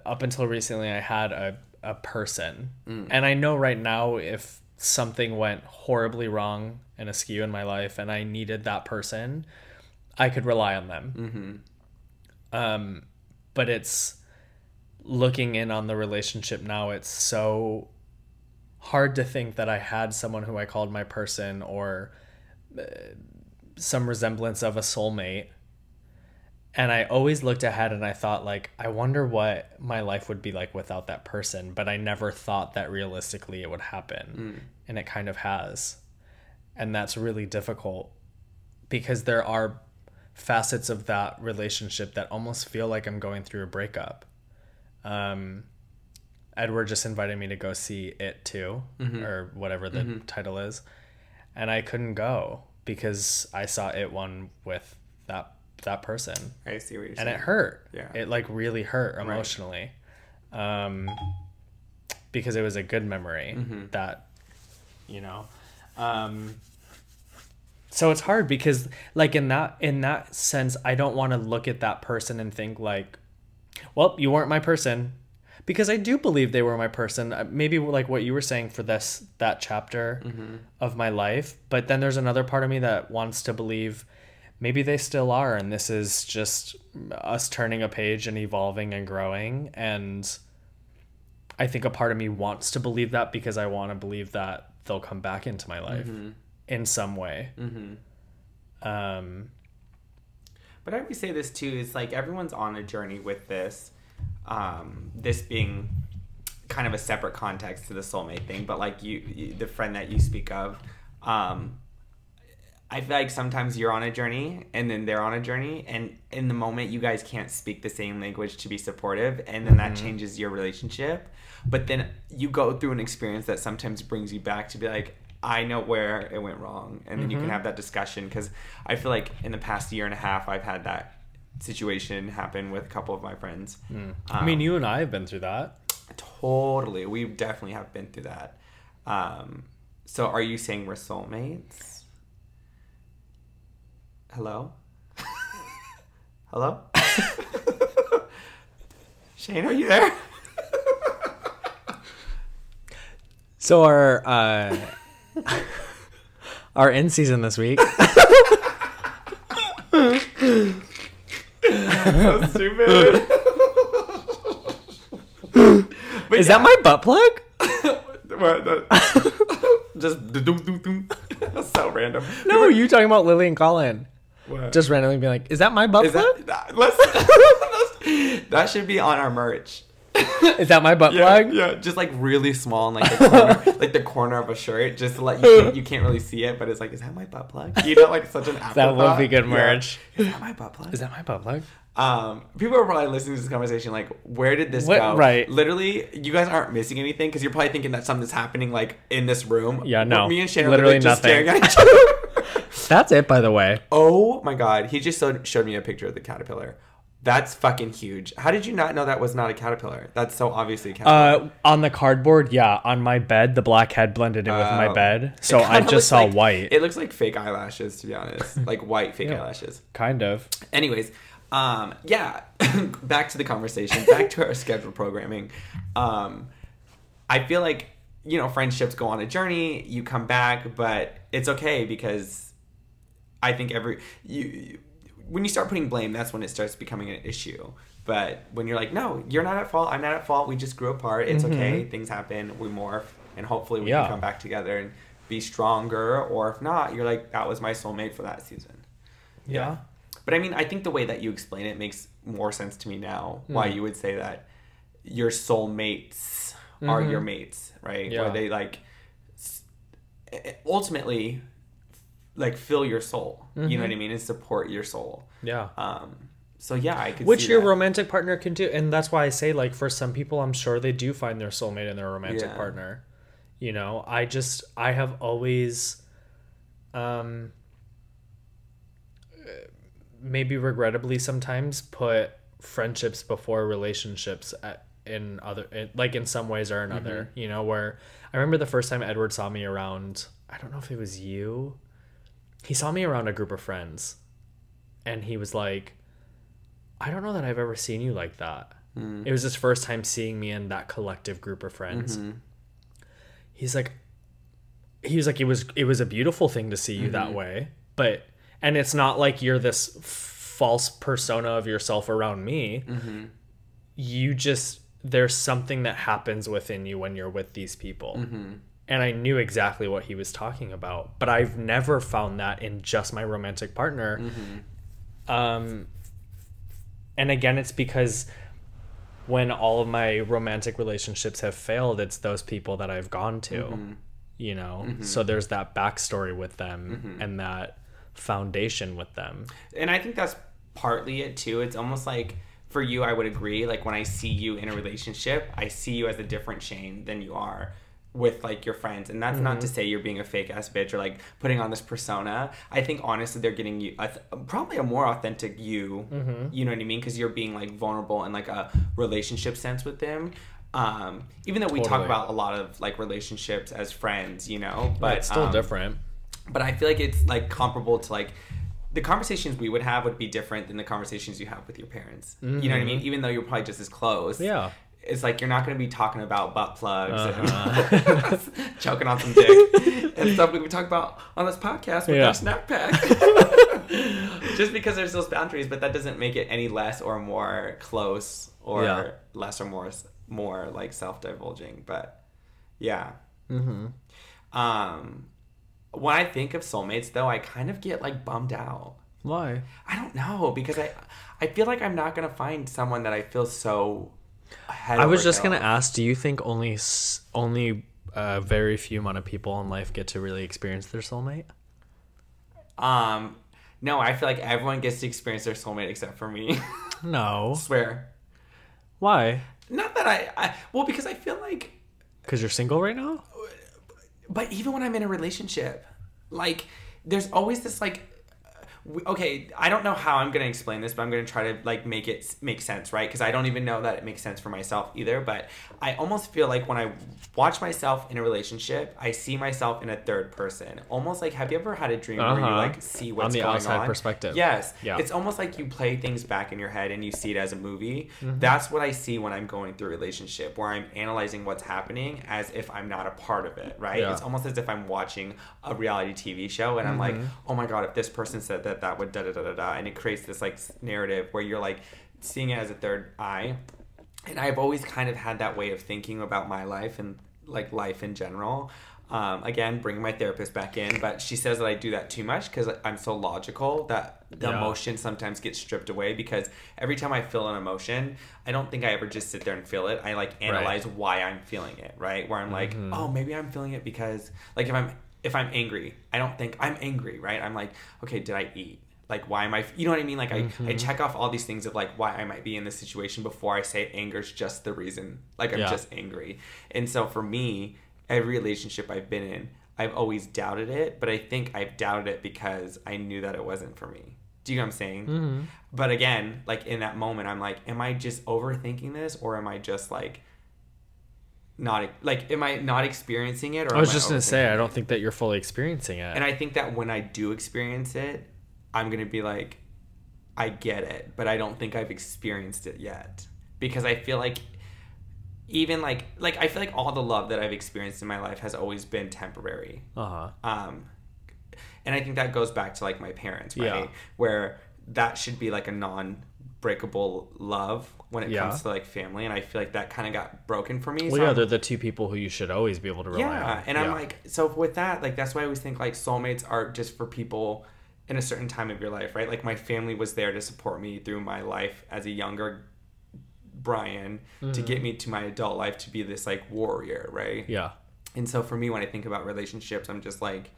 up until recently, I had a a person, Mm. and I know right now if something went horribly wrong and askew in my life, and I needed that person, I could rely on them. Mm-hmm. Um, but it's looking in on the relationship now. It's so hard to think that I had someone who I called my person or uh, some resemblance of a soulmate. And I always looked ahead and I thought, like, I wonder what my life would be like without that person. But I never thought that realistically it would happen. And it kind of has. And that's really difficult because there are facets of that relationship that almost feel like I'm going through a breakup. Um, Edward just invited me to go see it too, or whatever the title is, and I couldn't go because I saw it one with that that person, I see what you're and saying. it hurt. Yeah. it like really hurt emotionally, um, because it was a good memory Mm-hmm. that, you know, um, so it's hard because like in that in that sense i don't want to look at that person and think like well you weren't my person. Because i do believe they were my person Uh, maybe like what you were saying for this that chapter of my life but then there's another part of me that wants to believe maybe they still are and this is just us turning a page and evolving and growing and i think a part of me wants to believe that because i want to believe that they'll come back into my life in some way. Um But I would say this too is like everyone's on a journey with this. Um, this being kind of a separate context to the soulmate thing, but like you, you the friend that you speak of, um, I feel like sometimes you're on a journey and then they're on a journey, and in the moment you guys can't speak the same language to be supportive, and then that changes your relationship. But then you go through an experience that sometimes brings you back to be like, I know where it went wrong, and then you can have that discussion. Because I feel like in the past year and a half, I've had that situation happen with a couple of my friends. i mean you and i have been through that Totally, we definitely have been through that. Um, so, are you saying we're soulmates? Hello. Hello. Shane, are you there? So our uh, our end season this week. so stupid. Is that my butt plug? What, that- Just doom doom doom. That's so random. No, you talking about Lily and Colin? What? Just randomly being like, "Is that my butt is plug? that, that let's, that should be on our merch. Is that my butt Yeah, plug?" yeah, just like really small in like the corner, like the corner of a shirt, just to let you you can't really see it, but it's like, is that my butt plug? You know, like such an apple. That would be good Yeah. merch. Is that my butt plug? Is that my butt plug? Um, people are probably listening to this conversation like, where did this What- go? right. Literally, you guys aren't missing anything because you're probably thinking that something's happening like in this room. Yeah, no. Me and Shane are Literally just nothing. staring at each other. That's it, by the way. oh my god, he just showed, showed me a picture of the caterpillar. That's fucking huge. How did you not know that was not a caterpillar? That's so obviously a caterpillar. Uh, on the cardboard, yeah, on my bed, the black head blended in with my Oh. bed, so I just saw like- white, It looks like fake eyelashes, to be honest, like white fake Yeah. eyelashes. kind of. Anyways, um, yeah, back to the conversation, back to our scheduled programming. Um, I feel like you know friendships go on a journey. You come back, but it's okay because I think every you, you when you start putting blame, that's when it starts becoming an issue. But when you're like, no, you're not at fault. I'm not at fault. We just grew apart. It's okay. Things happen. We morph, and hopefully we Yeah. can come back together and be stronger. Or if not, you're like, that was my soulmate for that season. Yeah. But I mean, I think the way that you explain it makes more sense to me now. Why Hmm. you would say that your soulmates are your mates, right? Mm-hmm. Yeah. Where they like ultimately like fill your soul. You Mm-hmm. know what I mean? And support your soul. Yeah. Um. So yeah, I could. Which your that. romantic partner can do, and that's why I say, like, for some people, I'm sure they do find their soulmate in their romantic Yeah. partner. You know, I just, I have always, um, maybe regrettably sometimes put friendships before relationships at, in other, in, like in some ways or another. You know, where I remember the first time Edward saw me around. I don't know if it was you. He saw me around a group of friends, and he was like. I don't know that I've ever seen you like that. Mm. It was his first time seeing me in that collective group of friends. Mm-hmm. He's like, he was like, it was it was a beautiful thing to see you that mm-hmm. way, but and it's not like you're this false persona of yourself around me. Mm-hmm. You just there's something that happens within you when you're with these people. And I knew exactly what he was talking about, but I've never found that in just my romantic partner. Mm-hmm. Um, and again it's because when all of my romantic relationships have failed it's those people that i've gone to mm-hmm. you know mm-hmm. so there's that backstory with them and that foundation with them. and I think that's partly it too. It's almost like for you, I would agree. Like when I see you in a relationship, I see you as a different Shane than you are with like your friends, and that's not to say you're being a fake ass bitch or like putting on this persona. I think honestly, they're getting you a th- probably a more authentic you. You know what I mean? Because you're being like vulnerable in like a relationship sense with them. Um, even though we talk about a lot of like relationships as friends, you know, but it's still um, different. but I feel like it's like comparable to like the conversations we would have would be different than the conversations you have with your parents. You know what I mean? Even though you're probably just as close. Mm-hmm. Yeah. It's like you're not going to be talking about butt plugs Uh-huh. and choking on some dick and stuff we talk about on this podcast with Yeah. our snack pack. just because there's those boundaries, but that doesn't make it any less or more close or Yeah. less or more more like self divulging. But yeah. Mm-hmm. Um, when I think of soulmates, though, I kind of get like bummed out. Why? I don't know because I, I feel like I'm not gonna find someone that I feel so. I was just heels. gonna ask. Do you think only only a very few amount of people in life get to really experience their soulmate? Um, no, I feel like everyone gets to experience their soulmate except for me. No. Swear. Why? Not that I, I. Well, because I feel like, Because you're single right now. but even when I'm in a relationship, like, there's always this like. W- Okay, I don't know how I'm gonna explain this, but I'm gonna try to like make it make sense, right? Because I don't even know that it makes sense for myself either. But I almost feel like when I watch myself in a relationship, I see myself in a third person. Almost like, have you ever had a dream where you Uh-huh. like see what's On the going outside on? perspective. Yes. Yeah. It's almost like you play things back in your head and you see it as a movie. Mm-hmm. That's what I see when I'm going through a relationship, where I'm analyzing what's happening as if I'm not a part of it, right? Yeah. It's almost as if I'm watching a reality TV show and I'm like, Mm-hmm. oh my God, if this person said that, that would da da da da da. And it creates this like narrative where you're like seeing it as a third eye. And I've always kind of had that way of thinking about my life and like life in general. Um, again, bringing my therapist back in, but she says that I do that too much because I'm so logical that the Yeah. emotion sometimes gets stripped away. Because every time I feel an emotion, I don't think I ever just sit there and feel it. I like analyze why I'm feeling it, right? Where I'm like, Mm-hmm. oh, maybe I'm feeling it because, like, if I'm if I'm angry, I don't think I'm angry, right? I'm like, okay, did I eat? Like, why am I? You know what I mean? Like, I, Mm-hmm. I check off all these things of like why I might be in this situation before I say anger's just the reason. Like, I'm Yeah. just angry. And so for me, every relationship I've been in, I've always doubted it, but I think I've doubted it because I knew that it wasn't for me. Do you know what I'm saying? Mm-hmm. But again, like in that moment, I'm like, am I just overthinking this or am I just like not like am I not experiencing it or I was just gonna say I don't think that you're fully experiencing it. And I think that when I do experience it, I'm gonna be like, I get it, but I don't think I've experienced it yet because I feel like even like like I feel like all the love that I've experienced in my life has always been temporary. uh huh. Um, and I think that goes back to like my parents, right? Yeah. Where that should be like a non-breakable love when it Yeah. comes to like family, and I feel like that kind of got broken for me. Well, so yeah, I'm- they're the two people who you should always be able to rely yeah, on. and I'm like, so with that, like that's why I always think like soulmates are just for people in a certain time of your life, right? Like my family was there to support me through my life as a younger Brian to get mm-hmm. me to my adult life to be this like warrior, right? yeah, And so for me, when I think about relationships, I'm just like,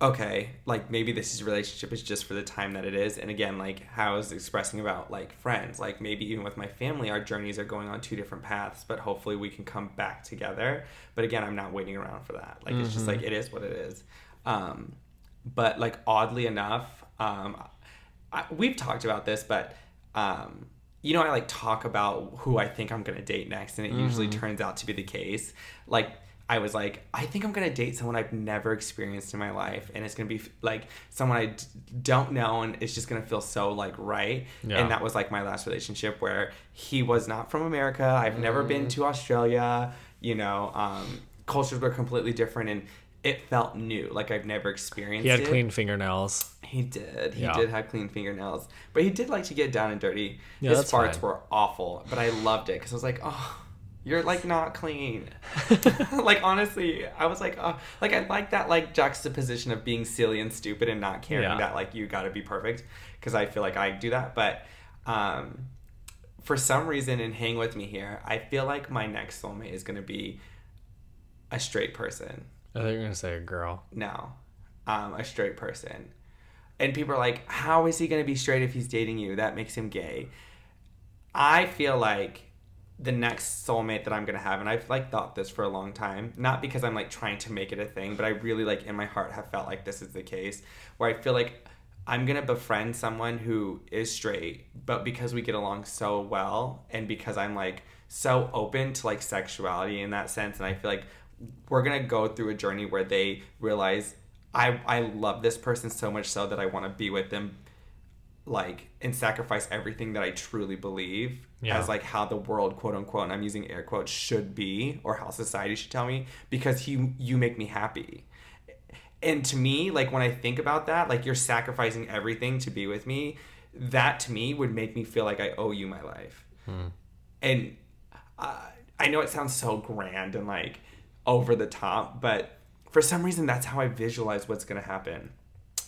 okay, like maybe this is relationship is just for the time that it is. And again, like how I was expressing about like friends, like maybe even with my family, our journeys are going on two different paths, but hopefully we can come back together. But again, I'm not waiting around for that. Like it's just like it is what it is. Um, but like oddly enough, um, I, we've talked about this, but um, you know, I like talk about who I think I'm gonna date next, and it usually turns out to be the case. Like I was like, I think I'm gonna date someone I've never experienced in my life, and it's gonna be like someone I d- don't know, and it's just gonna feel so like right. Yeah. And that was like my last relationship where he was not from America. I've never been to Australia. You know, um, cultures were completely different, and it felt new. Like I've never experienced. he had it. clean fingernails. He did. He Yeah. did have clean fingernails, but he did like to get down and dirty. Yeah, His farts fine. were awful, but I loved it because I was like, oh, you're like not clean. like honestly, I was like, oh, like I like that like juxtaposition of being silly and stupid and not caring Yeah. that like you got to be perfect because I feel like I do that, but um, for some reason, and hang with me here, I feel like my next soulmate is gonna be a straight person. I thought you were gonna say a girl. No, um, a straight person. and people are like, how is he going to be straight if he's dating you? That makes him gay. I feel like the next soulmate that I'm gonna have, and I've like thought this for a long time, not because I'm like trying to make it a thing, but I really like in my heart have felt like this is the case, where I feel like I'm gonna befriend someone who is straight, but because we get along so well, and because I'm like so open to like sexuality in that sense, and I feel like we're gonna go through a journey where they realize I I love this person so much so that I want to be with them like and sacrifice everything that I truly believe Yeah. as like how the world quote unquote and I'm using air quotes should be or how society should tell me because you you make me happy. And to me, like when I think about that, like you're sacrificing everything to be with me, that to me would make me feel like I owe you my life. And uh, I know it sounds so grand and like over the top, but for some reason that's how I visualize what's going to happen.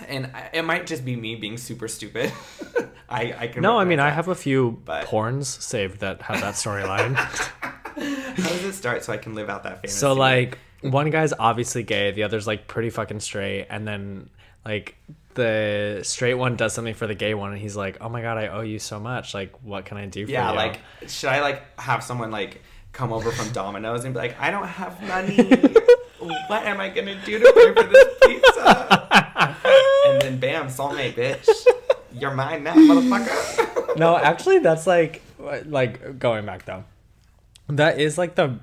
And I, it might just be me being super stupid. I, I can No, I mean recognize I have a few But- porns saved that have that storyline. How does it start so I can live out that fantasy? so like one guy's obviously gay, the other's like pretty fucking straight, and then like the straight one does something for the gay one, and he's like, "Oh my god, I owe you so much. Like, what can I do for yeah, you?" Yeah, like should I like have someone like come over from Domino's and be like, I don't have money. what am I gonna do to pay for this pizza? And bam, soulmate, bitch. You're mine now, motherfucker. no, actually, that's like like going back though. That is like the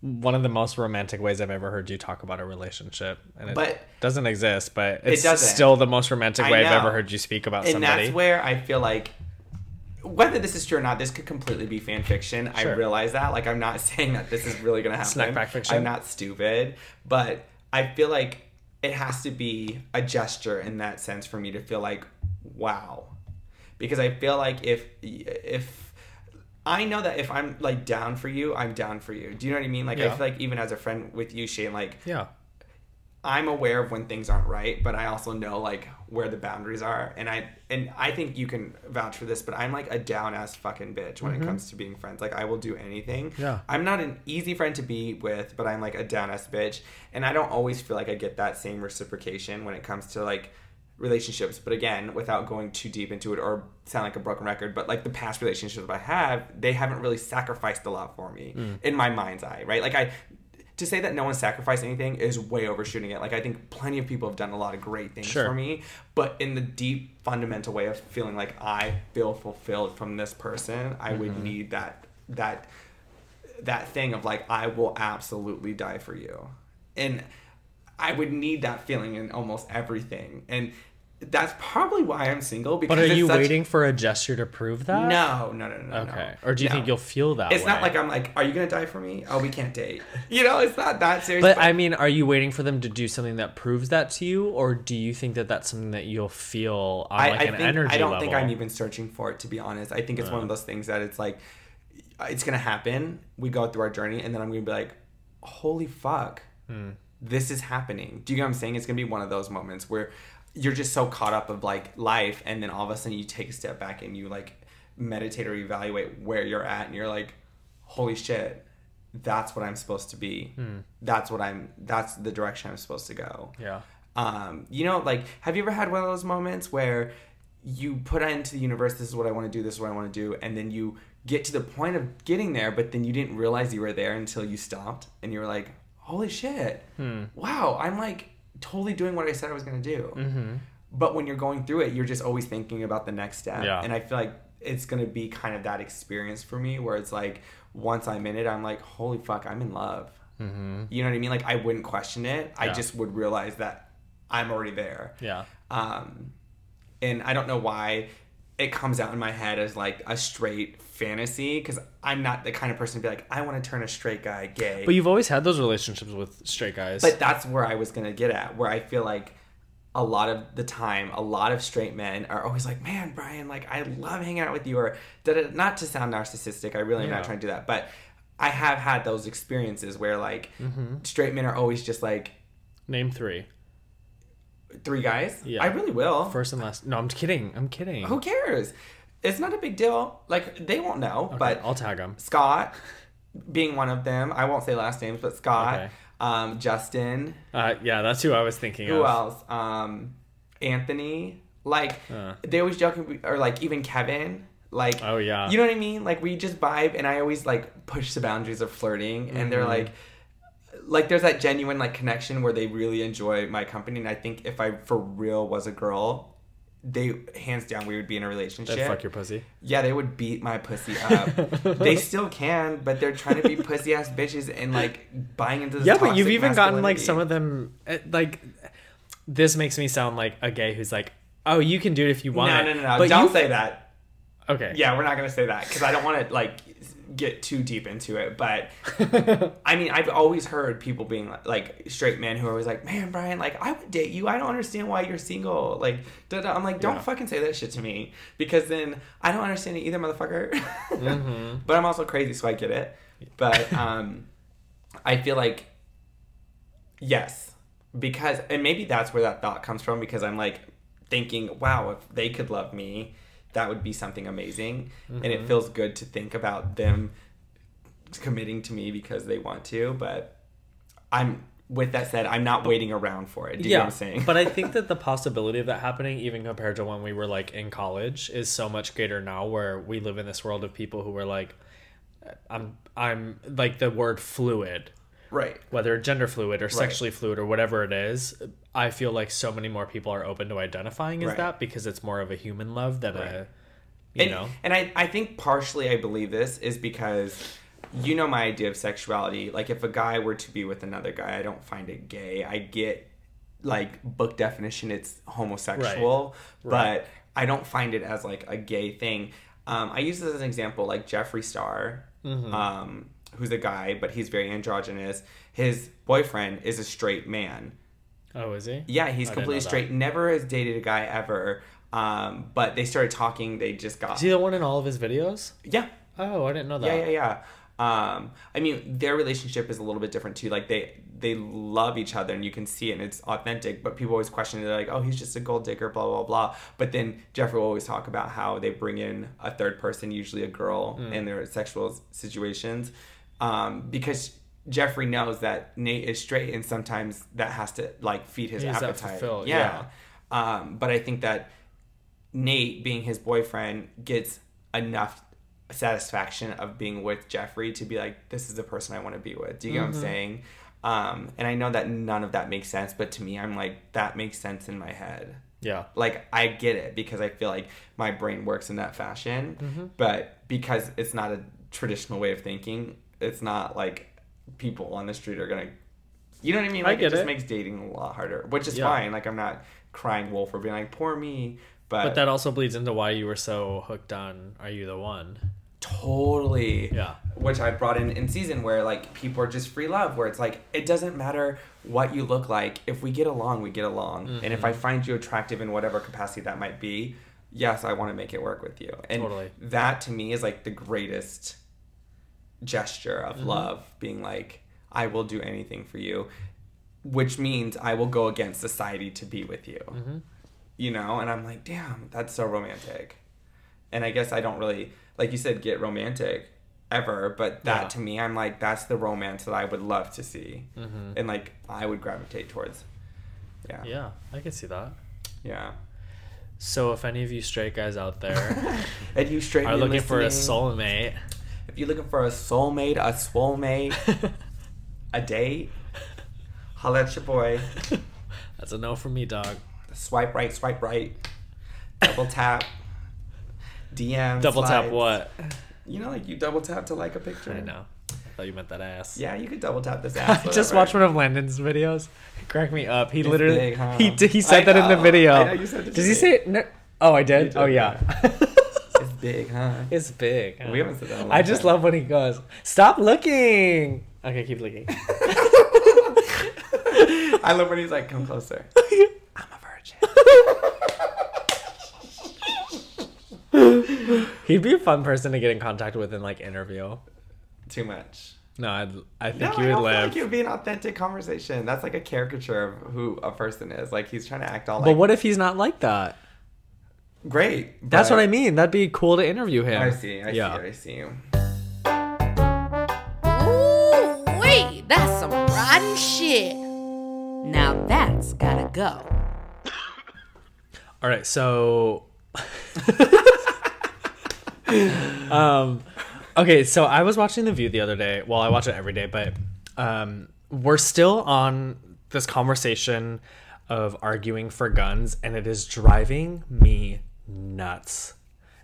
one of the most romantic ways I've ever heard you talk about a relationship, and it But- doesn't exist. But it's doesn't. still the most romantic way I've ever heard you speak about and somebody. And that's where I feel like whether this is true or not, this could completely be fan fiction. I realize that. Like, I'm not saying that this is really gonna happen. Snack fiction. I'm not stupid, but I feel like it has to be a gesture in that sense for me to feel like, wow, because I feel like if if I know that if I'm like down for you, I'm down for you. Do you know what I mean? Like I feel like even as a friend with you, Shane, like yeah, I'm aware of when things aren't right, but I also know like where the boundaries are, and I and I think you can vouch for this. But I'm like a down ass fucking bitch when it mm-hmm. comes to being friends. Like I will do anything. Yeah. I'm not an easy friend to be with, but I'm like a down ass bitch, and I don't always feel like I get that same reciprocation when it comes to like relationships. But again, without going too deep into it or sound like a broken record, but like the past relationships I have, they haven't really sacrificed a lot for me mm. in my mind's eye, right? Like I to say that no one sacrificed anything is way overshooting it. Like I think plenty of people have done a lot of great things Sure. for me, but in the deep fundamental way of feeling like I feel fulfilled from this person, I Mm-hmm. would need that that that thing of like I will absolutely die for you. And I would need that feeling in almost everything. And that's probably why I'm single because but are you such- waiting for a gesture to prove that? No, no, no, no. Okay. no. Or do you No. think you'll feel that? It's not like I'm like, are you gonna die for me? Oh, we can't date. You know, it's not that serious. But I mean, are you waiting for them to do something that proves that to you, or do you think that that's something that you'll feel on I, like I an think energy I don't level? think I'm even searching for it to be honest. I think it's one of those things that it's like it's gonna happen. We go through our journey, and then I'm gonna be like, holy fuck, Hmm. this is happening. Do you get what I'm saying? It's gonna be one of those moments where you're just so caught up of like life, and then all of a sudden you take a step back and you like meditate or evaluate where you're at, and you're like, holy shit. That's what I'm supposed to be. Hmm. That's what I'm. That's the direction I'm supposed to go Yeah. um, you know, like, have you ever had one of those moments where you put into the universe, this is what I want to do, this is what I want to do, and then you get to the point of getting there, but then you didn't realize you were there until you stopped, and you were like, holy shit, wow, I'm like totally doing what I said I was going to do. Mm-hmm. But when you're going through it, you're just always thinking about the next step. Yeah. And I feel like it's going to be kind of that experience for me where it's like, once I'm in it, I'm like, holy fuck, I'm in love. Mm-hmm. You know what I mean? Like, I wouldn't question it. I just would realize that I'm already there. Yeah. Um, and I don't know why it comes out in my head as like a straight fantasy because I'm not the kind of person to be like, I want to turn a straight guy gay. But you've always had those relationships with straight guys. But that's where I was gonna get at, where I feel like a lot of the time, a lot of straight men are always like, "Man, Brian, like I love hanging out with you," or not to sound narcissistic. I really am Yeah. not trying to do that, but I have had those experiences where like Mm-hmm. straight men are always just like Name three. Three guys. Yeah. I really will. First and last. No, I'm kidding. I'm kidding. Who cares? It's not a big deal. Like they won't know, Okay, but I'll tag them. Scott being one of them. I won't say last names, but Scott, Okay. um, Justin. Uh, yeah, that's who I was thinking Who of. else? Um, Anthony. Like Uh. they always joking, or like even Kevin. Like Oh, yeah. you know what I mean? Like we just vibe, and I always like push the boundaries of flirting, and they're Mm-hmm. like. Like there's that genuine like connection where they really enjoy my company, and I think if I for real was a girl, they hands down we would be in a relationship. That fuck your pussy. Yeah, they would beat my pussy up. they still can, but they're trying to be pussy ass bitches and like buying into this. Yeah, but you've even gotten like some of them. eh, Like, this makes me sound like a gay who's like, "Oh, you can do it if you want." No, it." no, no, no. But Don't say that. Okay. Yeah, we're not gonna say that because I don't want to like get too deep into it. But I mean, I've always heard people being like, like straight men who are always like, "Man, Brian, like I would date you. I don't understand why you're single." Like, da, da. I'm like, don't Yeah. fucking say that shit to me because then I don't understand it either, motherfucker. Mm-hmm. But I'm also crazy, so I get it. But um, I feel like yes, because and maybe that's where that thought comes from because I'm like thinking, wow, if they could love me, that would be something amazing, and Mm-hmm. it feels good to think about them committing to me because they want to. But I'm with that said, I'm not waiting around for it. Do you know what I'm saying? but I think that the possibility of that happening, even compared to when we were like in college, is so much greater now. Where we live in this world of people who are like, I'm, I'm like the word fluid, right. whether gender fluid or sexually fluid or whatever it is. I feel like so many more people are open to identifying as Right. that because it's more of a human love than Right. a, you and, know. and I, I think partially I believe this is because you know my idea of sexuality. Like if a guy were to be with another guy, I don't find it gay. I get like book definition, it's homosexual, Right. but I don't find it as like a gay thing. Um, I use this as an example, like Jeffree Star, Mm-hmm. um, who's a guy, but he's very androgynous. His boyfriend is a straight man. Oh, is he? Yeah, he's I completely that. straight. Never has dated a guy ever. Um, but they started talking. They just got Is he the one in all of his videos? yeah, Oh, I didn't know that. yeah, yeah, yeah. Um, I mean, their relationship is a little bit different too. Like they they love each other, and you can see it, and it's authentic. But people always question it. They're like, "Oh, he's just a gold digger," blah blah blah. But then Jeffree will always talk about how they bring in a third person, usually a girl, in their sexual situations, um, because Jeffree knows that Nate is straight, and sometimes that has to like feed his He needs that appetite. fulfilled, yeah. Um, but I think that Nate, being his boyfriend, gets enough satisfaction of being with Jeffree to be like, this is the person I want to be with. Do you get Mm-hmm. what I'm saying? Um, and I know that none of that makes sense, but to me, I'm like, that makes sense in my head. Yeah. Like, I get it because I feel like my brain works in that fashion, Mm-hmm. but because it's not a traditional way of thinking, it's not like people on the street are gonna, you know what I mean? I Like, get it just it. makes dating a lot harder, which is Yeah. fine. Like, I'm not crying wolf or being like, poor me, but, But that also bleeds into why you were so hooked on Are You the One? totally Yeah. which I brought in in season where like people are just free love where it's like it doesn't matter what you look like if we get along we get along and if I Mm-hmm. find you attractive in whatever capacity that might be yes I want to make it work with you and Totally. that to me is like the greatest gesture Mm-hmm. of love being like I will do anything for you which means I will go against society to be with you Mm-hmm. you know and I'm like damn that's so romantic and I guess I don't really, like you said, get romantic ever, but that Yeah. to me, I'm like, that's the romance that I would love to see, Mhm. and like I would gravitate towards. Yeah, yeah. I can see that. Yeah. So if any of you straight guys out there and you straight are looking for a soulmate, if you're looking for a soulmate, a swolmate, a date, holla at your boy. that's a no for me, dog. Swipe right, swipe right, double tap, DM, Double tap what? You know, like you double tap to like a picture. I know. I thought you meant that ass. Yeah, you could double tap this I ass. just whatever. watched one of Landon's videos. It cracked me up. He It's literally big, huh? he he said I that in the video. I know, you said it Does he say it? No. Oh, I did. did, oh yeah. Big, huh? it's big. We haven't said that I just time. love when he goes, "Stop looking." Okay, keep looking. I love when he's like, "Come closer." I'm a virgin. He'd be a fun person to get in contact with and like interview. Too much. No, I'd, I think I you would live. like it would be an authentic conversation. That's like a caricature of who a person is. Like he's trying to act all like but what if he's not like that? Great. That's what I mean. That'd be cool to interview him. I see. I yeah. see. I see. Ooh, wait, that's some rotten shit. Now that's gotta go. All right, so um okay, so I was watching The View the other day. Well, I watch it every day, but um we're still on this conversation of arguing for guns and it is driving me nuts.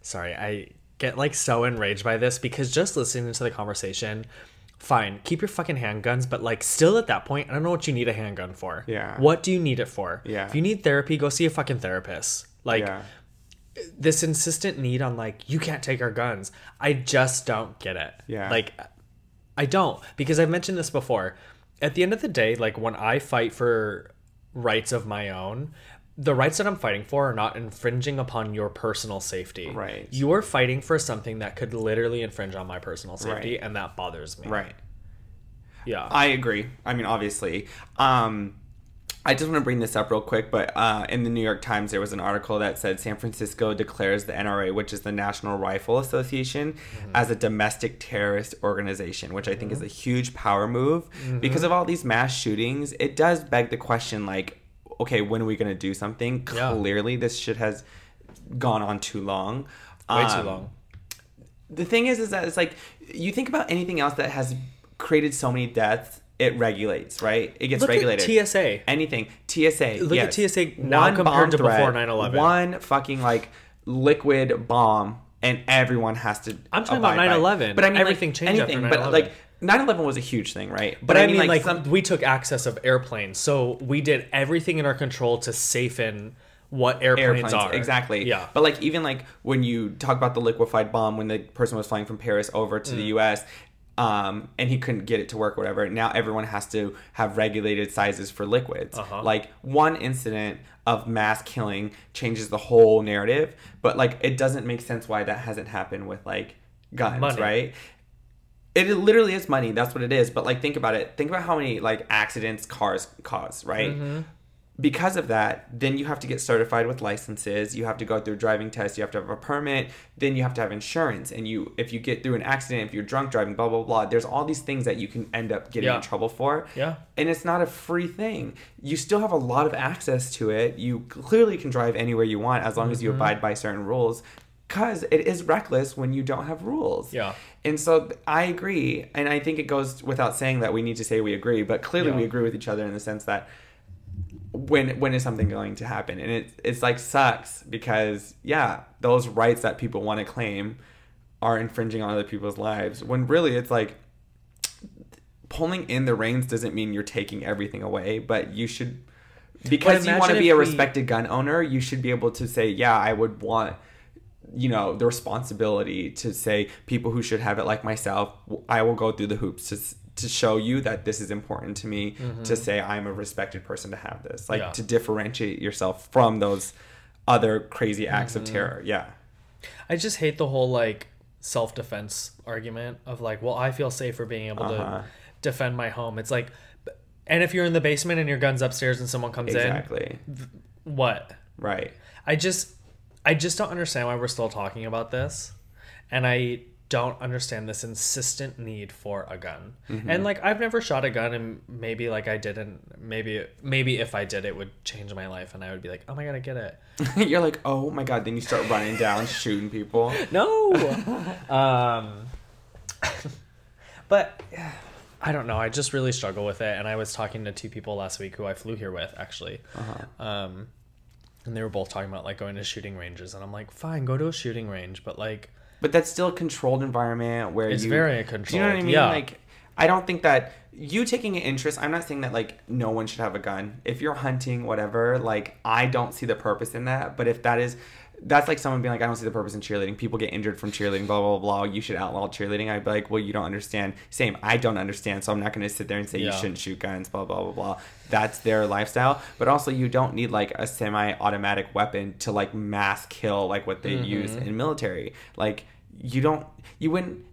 Sorry, I get like so enraged by this because just listening to the conversation Fine, keep your fucking handguns, but like still at that point, I don't know what you need a handgun for. Yeah. What do you need it for? Yeah. If you need therapy, go see a fucking therapist. Like yeah. this insistent need on like you can't take our guns i just don't get it Yeah. like i don't because i've mentioned this before at the end of the day like when i fight for rights of my own the rights that i'm fighting for are not infringing upon your personal safety Right. you're fighting for something that could literally infringe on my personal safety Right. and that bothers me Right. yeah I agree. I mean, obviously. Um, I just want to bring this up real quick, but uh, in the New York Times, there was an article that said San Francisco declares the NRA, which is the National Rifle Association, as a domestic terrorist organization, which I think is a huge power move. Because of all these mass shootings, it does beg the question like, okay, when are we going to do something? Yeah. Clearly, this shit has gone on too long. way too Um, long the thing is is that it's like you think about anything else that has created so many deaths it regulates right it gets Look regulated at tsa anything tsa Look at. TSA now compared bomb to before threat, 9/11. one fucking like liquid bomb and everyone has to I'm talking about abide by 9/11. but i mean Everything like, changed anything but 9/11. like 9-11 was a huge thing right But, I, mean, like, some- we took access of airplanes, so we did everything in our control to safe in what airplanes, airplanes are. exactly Yeah. but like even like when you talk about the liquefied bomb when the person was flying from paris over to Mm. the us um, and he couldn't get it to work or whatever now everyone has to have regulated sizes for liquids Uh-huh. like one incident of mass killing changes the whole narrative but like it doesn't make sense why that hasn't happened with like guns Money. right it literally is money that's what it is but like think about it think about how many like accidents cars cause right Mm-hmm. because of that then you have to get certified with licenses you have to go through driving tests you have to have a permit then you have to have insurance and you if you get through an accident if you're drunk driving blah blah blah there's all these things that you can end up getting Yeah. in trouble for Yeah. and it's not a free thing you still have a lot of access to it you clearly can drive anywhere you want as long as you Mm-hmm. abide by certain rules because it is reckless when you don't have rules Yeah. and so I agree, and I think it goes without saying that we need to say we agree, but clearly Yeah. we agree with each other in the sense that when when is something going to happen, and it it's like sucks because yeah, those rights that people want to claim are infringing on other people's lives when really it's like pulling in the reins doesn't mean you're taking everything away, but you should because you want to be a we- respected gun owner, you should be able to say, yeah, I would want you know the responsibility to say people who should have it like myself i will go through the hoops to to show you that this is important to me to say i'm a respected person to have this like Yeah. to differentiate yourself from those other crazy acts of terror yeah I just hate the whole like self defense argument of like, well, I feel safer being able Uh-huh. to defend my home. It's like, and if you're in the basement and your gun's upstairs and someone comes in. exactly in, what? right I just I just don't understand why we're still talking about this. And I don't understand this insistent need for a gun. Mm-hmm. And like I've never shot a gun and maybe like I didn't maybe maybe if I did it would change my life and I would be like, "Oh my god, I get it." you're like oh my god then you start running down shooting people No. um but I don't know. I just really struggle with it and I was talking to two people last week who I flew here with actually. Um and they were both talking about like going to shooting ranges and I'm like, "Fine, go to a shooting range, but like but that's still a controlled environment where It's you very Do you know what I mean? yeah. Like, I don't think that you taking an interest. I'm not saying that like no one should have a gun. If you're hunting, whatever, like I don't see the purpose in that. But if that is, that's like someone being like, I don't see the purpose in cheerleading. People get injured from cheerleading. Blah blah blah. You should outlaw cheerleading. I'd be like, well, you don't understand. Same. I don't understand. So I'm not going to sit there and say you shouldn't shoot guns. Blah blah blah blah. That's their lifestyle. But also, you don't need like a semi-automatic weapon to like mass kill like what they Mm-hmm. use in military. Like you don't. You wouldn't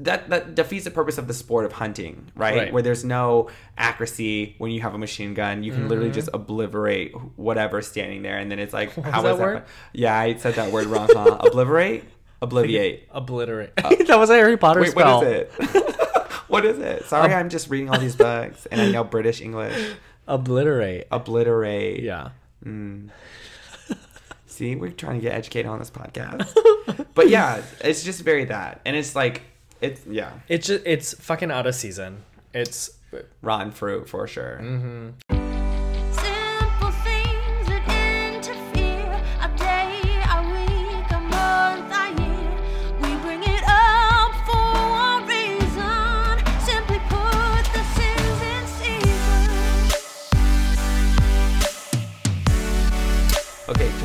that that defeats the purpose of the sport of hunting, right? Right. Where there's no accuracy when you have a machine gun, you can literally just obliterate whatever's standing there, and then it's like, how Mm-hmm. that word? Yeah, I said that word wrong. Huh? obliterate, obliviate. obliterate. that was a Harry Potter Wait, spell. what is it? what is it? Sorry, I'm just reading all these books, and I know British English. Obliterate. Obliterate. Yeah. Mm. See, we're trying to get educated on this podcast. but yeah, it's just very that, and it's like it's yeah, It's just it's fucking out of season. It's rotten fruit for sure. Mm-hmm.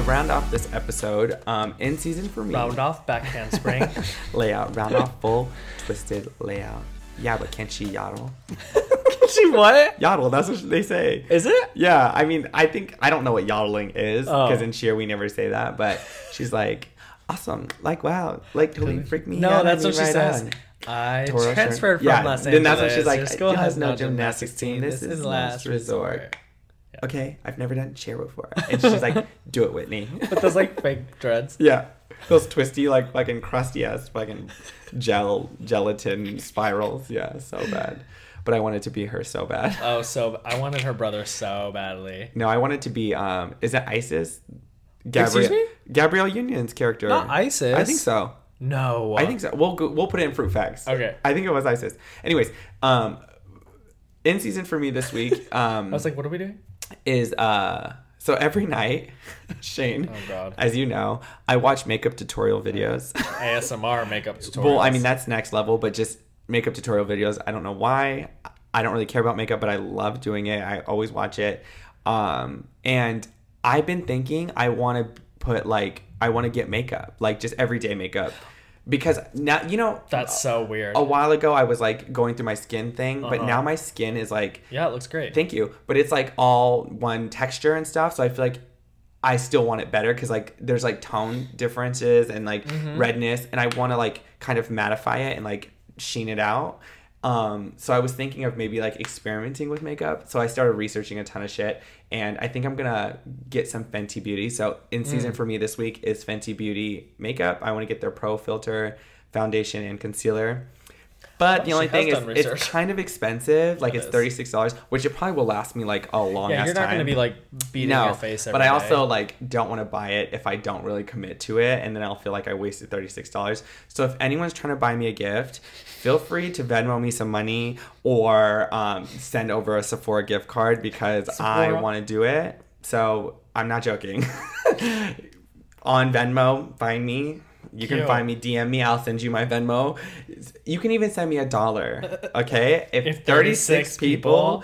Round off this episode, um, in season for me, round off back handspring. layout, round off full twisted layout. Yeah, but can't she yodel? she what? Yodel, that's what they say. Is it? Yeah, I mean, I think I don't know what yodeling is Oh. because in cheer we never say that, but she's like, awesome, like wow, like totally freak me No, out. that's what she right says. on. I Toro transferred from yeah, Los Angeles. Then that's when she's like, Your school has no gymnastics team. This is last resort. Okay, I've never done chair before, and she's like, do it, Whitney. With those like fake dreads. Yeah. Those twisty, like fucking crusty ass fucking gel gelatin spirals. Yeah, so bad. But I wanted to be her so bad. Oh, so I wanted her brother so badly. No, I wanted to be um is it Isis? Excuse me? Gabrielle Union's character. Not Isis. I think so. No. I think so. We'll go, we'll put it in fruit facts. Okay. I think it was Isis. Anyways, um in season for me this week um I was like, what are we doing? Is uh so every night Shane Oh, God. as you know I watch makeup tutorial videos ASMR makeup tutorials. Well, I mean that's next level, but just makeup tutorial videos. I don't know why. I don't really care about makeup, but I love doing it. I always watch it. Um, and I've been thinking I want to put like I want to get makeup, like just everyday makeup, because now you know That's so weird. a while ago I was like going through my skin thing, but Uh-huh. now my skin is like yeah, it looks great. Thank you. But it's like all one texture and stuff. So I feel like I still want it better because like there's like tone differences and like Mm-hmm. redness, and I want to like kind of mattify it and like sheen it out. Um, so I was thinking of maybe like experimenting with makeup. So I started researching a ton of shit, and I think I'm gonna get some Fenty Beauty. So in season Mm. for me this week is Fenty Beauty makeup. I want to get their Pro Filt'r foundation and concealer. But the only thing is, done it's kind of expensive. Like It it's thirty six dollars, which it probably will last me like a long yeah, ass you're not time. to be like beating no, your face every but I day. also like don't want to buy it if I don't really commit to it, and then I'll feel like I wasted thirty six dollars. So if anyone's trying to buy me a gift, feel free to Venmo me some money or um, send over a Sephora gift card because I want to do it. So I'm not joking. On Venmo, find me. You can Cute. find me, DM me, I'll send you my Venmo. You can even send me a dollar, okay? If 36 people-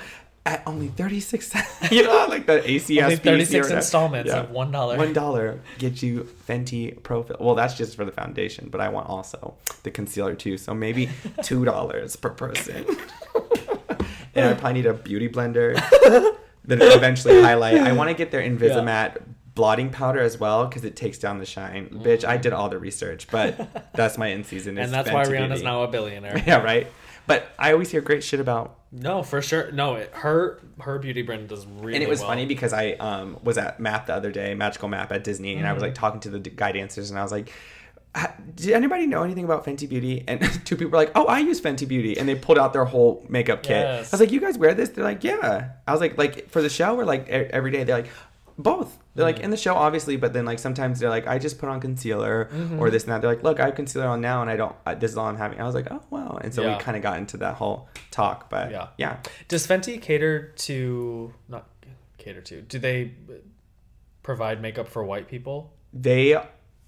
at only 36 cents, you know, like the ACS Only 36 here. installments of $1. One dollar gets you Fenty Pro. Well, that's just for the foundation, but I want also the concealer too. So maybe two dollars per person. and I probably need a beauty blender. then eventually highlight. I want to get their Invisimatte blotting powder as well because it takes down the shine. Bitch, I did all the research, but that's my in season. and that's why Rihanna's now a billionaire. Yeah, right. But I always hear great shit about No, for sure. No, it, her her beauty brand does really and it was well. funny because I um, was at MAP the other day, Magical MAP at Disney, and I Mm-hmm. was like talking to the guy dancers, and I was like, "Did anybody know anything about Fenty Beauty?" And two people were like, "Oh, I use Fenty Beauty," and they pulled out their whole makeup kit. Yes. I was like, "You guys wear this?" They're like, "Yeah." I was like, "Like for the show or like every day?" They're like, "Both." They're like in the show, obviously, but then like sometimes they're like, "I just put on concealer Mm-hmm. or this and that." They're like, "Look, I have concealer on now, and I don't. Uh, this is all I'm having." I was like, "Oh wow!" And so Yeah. we kind of got into that whole talk, but Yeah. yeah. Does Fenty cater to not cater to? Do they provide makeup for white people? They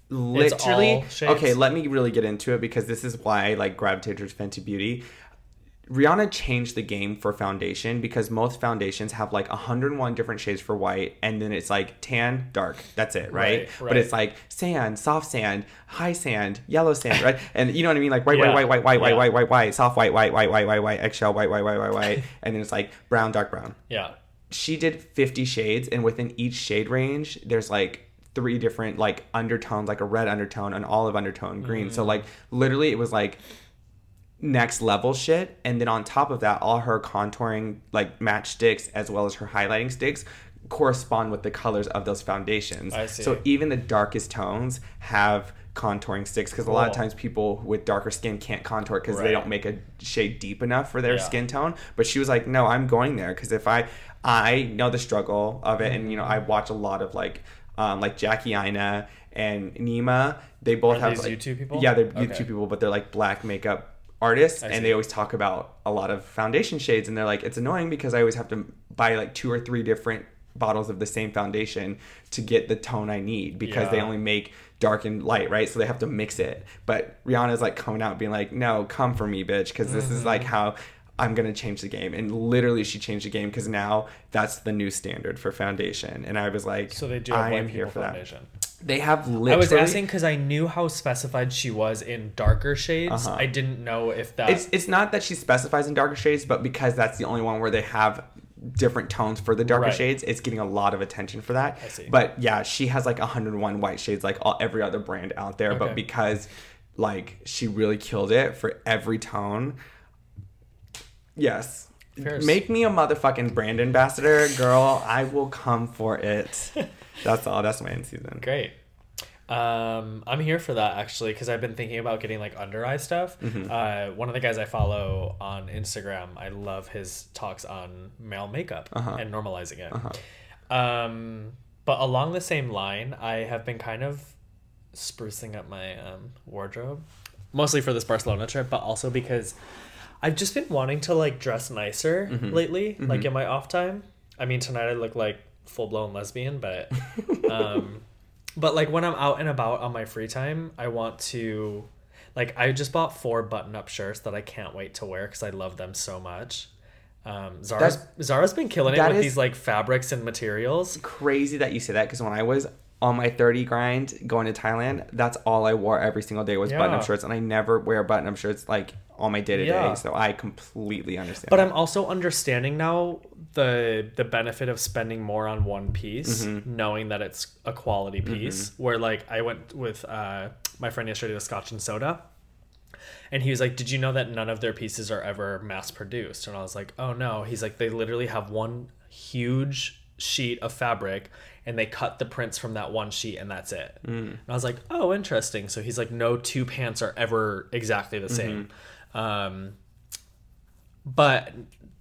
literally all okay. Let me really get into it because this is why I like gravitated towards Fenty Beauty. Rihanna changed the game for foundation because most foundations have like 101 different shades for white, and then it's like tan, dark. That's it, right? Right, But it's like sand, soft sand, high sand, yellow sand, right? And you know what I mean? Like white, Yeah. white, white, white, white, Yeah. white, white, white, white, soft white, white, white, white, white, white, eggshell, white, white, white, white, white, and then it's like brown, dark brown Yeah. she did 50 shades and within each shade range there's like three different like undertones like a red undertone an olive undertone green so like literally it was like next level shit and then on top of that all her contouring like match sticks as well as her highlighting sticks correspond with the colors of those foundations I see. so even the darkest tones have contouring sticks because a lot of times people with darker skin can't contour because Right. they don't make a shade deep enough for their Yeah. skin tone but she was like no i'm going there because if i i know the struggle of it and you know i watch a lot of like um, like Jackie Aina and Nyma. They both Are have these like, YouTube people? Yeah, they're Okay. YouTube people, but they're like black makeup artists, and they always talk about a lot of foundation shades, and they're like, it's annoying because I always have to buy like two or three different bottles of the same foundation to get the tone I need because they only make dark and light, right? So they have to mix it. But Rihanna's like coming out being like, no, come for me, bitch, because this Mm-hmm. is like how I'm gonna change the game. And literally, she changed the game because now that's the new standard for foundation. And I was like, So they do I am here for that. They have literally. I was asking because I knew how specified she was in darker shades. Uh-huh. I didn't know if that. It's it's not that she specifies in darker shades, but because that's the only one where they have different tones for the darker Right. shades, it's getting a lot of attention for that. I see. But yeah, she has like 101 white shades like all, every other brand out there, but because like she really killed it for every tone. Yes. Make me a motherfucking brand ambassador, girl. I will come for it. That's all. That's my in season. Great. Um, I'm here for that actually because I've been thinking about getting like under eye stuff. Mm-hmm. Uh, one of the guys I follow on Instagram, I love his talks on male makeup Uh-huh. and normalizing it. Um, but along the same line, I have been kind of sprucing up my um, wardrobe, mostly for this Barcelona trip, but also because I've just been wanting to like dress nicer Mm-hmm. lately, like in my off time. I mean, tonight I look like full blown lesbian, but um, but like when I'm out and about on my free time, I want to like I just bought four button up shirts that I can't wait to wear because I love them so much. Um, Zara's Zara's been killing it with these like fabrics and materials. crazy that you say that because when I was on my 30 grind going to Thailand, that's all I wore every single day was button up shirts, and I never wear button up shirts like on my day to day. So I completely understand. But that. I'm also understanding now the the benefit of spending more on one piece, Mm-hmm. knowing that it's a quality piece. Where like I went with uh, my friend yesterday to Scotch and Soda, and he was like, "Did you know that none of their pieces are ever mass produced?" And I was like, "Oh no." He's like, "They literally have one huge sheet of fabric." And they cut the prints from that one sheet, and that's it. And I was like, "Oh, interesting." So he's like, "No two pants are ever exactly the same." Um, but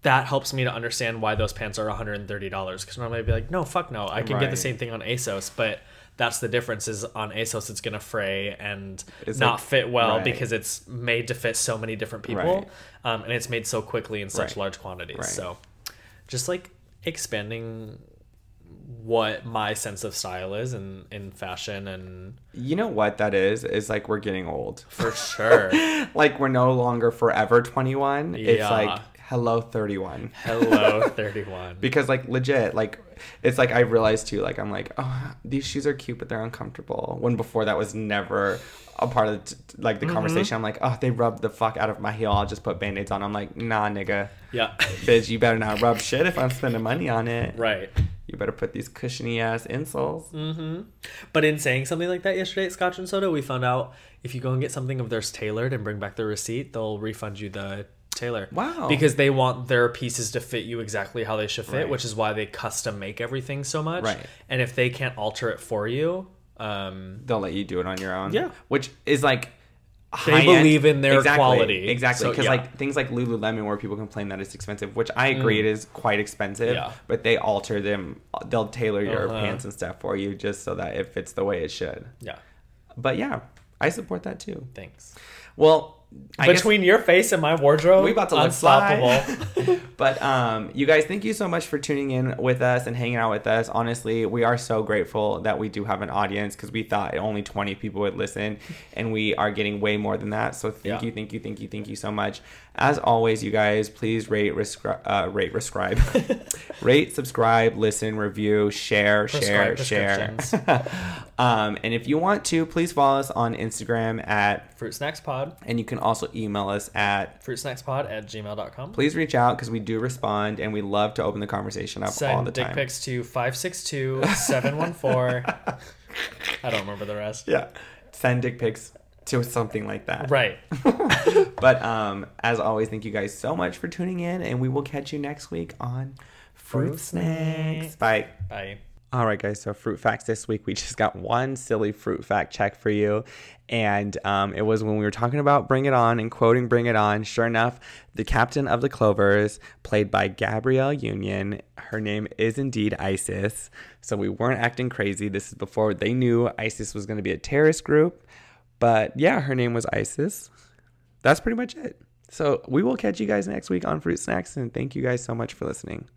that helps me to understand why those pants are $130 because normally I'd be like, no, fuck no. I can get the same thing on ASOS, but that's the difference is on ASOS it's going to fray and It's not like- fit well right. because it's made to fit so many different people Right. um, and it's made so quickly in such Right. large quantities. Right. So just like expanding what my sense of style is in, in fashion and you know what that is? Is like we're getting old. for sure. like we're no longer forever 21. It's like hello 31. Hello, 31. because like legit like it's like i realized too like i'm like oh these shoes are cute but they're uncomfortable when before that was never a part of t- t- like the Mm-hmm. conversation i'm like oh they rubbed the fuck out of my heel i'll just put band-aids on i'm like nah nigga yeah. bitch you better not rub shit if i'm spending money on it right. Better put these cushiony ass insoles Mm-hmm. But in saying something like that yesterday at Scotch and Soda, we found out if you go and get something of theirs tailored and bring back the receipt, they'll refund you the tailor. Wow. Because they want their pieces to fit you exactly how they should fit, Right. which is why they custom make everything so much. Right. And if they can't alter it for you, um, they'll let you do it on your own Yeah. which is like They believe in their exactly, quality. exactly So, because yeah. Mm. like things like lululemon where people complain that it's expensive which i agree it is quite expensive Yeah. but they alter them they'll tailor your Uh-huh. pants and stuff for you just so that it fits the way it should yeah, but yeah i support that too thanks. well I guess- Between your face and my wardrobe, we about to look unstoppable. fly. but um, you guys, thank you so much for tuning in with us and hanging out with us. Honestly, we are so grateful that we do have an audience because we thought only 20 people would listen, and we are getting way more than that. So thank Yeah. you, thank you, thank you, thank you so much. As always, you guys, please rate, rescri- uh, rate, prescribe, rate, subscribe, listen, review, share, share, Prescribe share. um, and if you want to, please follow us on Instagram at, Fruit Snacks Pod, and you can also email us at fruitsnackspod at gmail.com. please reach out because we do respond and we love to open the conversation up all Send the dick time. pics to 562 714. I don't remember the rest. Yeah. Send dick pics to something like that. Right. But um, as always, thank you guys so much for tuning in and we will catch you next week on Fruit Fruit Snacks. Snacks. Bye. Bye. All right, guys. So fruit facts this week. We just got one silly fruit fact check for you, and um, it was when we were talking about "Bring It On" and quoting "Bring It On." Sure enough, the captain of the Clovers, played by Gabrielle Union, her name is indeed ISIS. So we weren't acting crazy. This is before they knew ISIS was going to be a terrorist group, but yeah, her name was ISIS. That's pretty much it. So we will catch you guys next week on Fruit Snacks, and thank you guys so much for listening.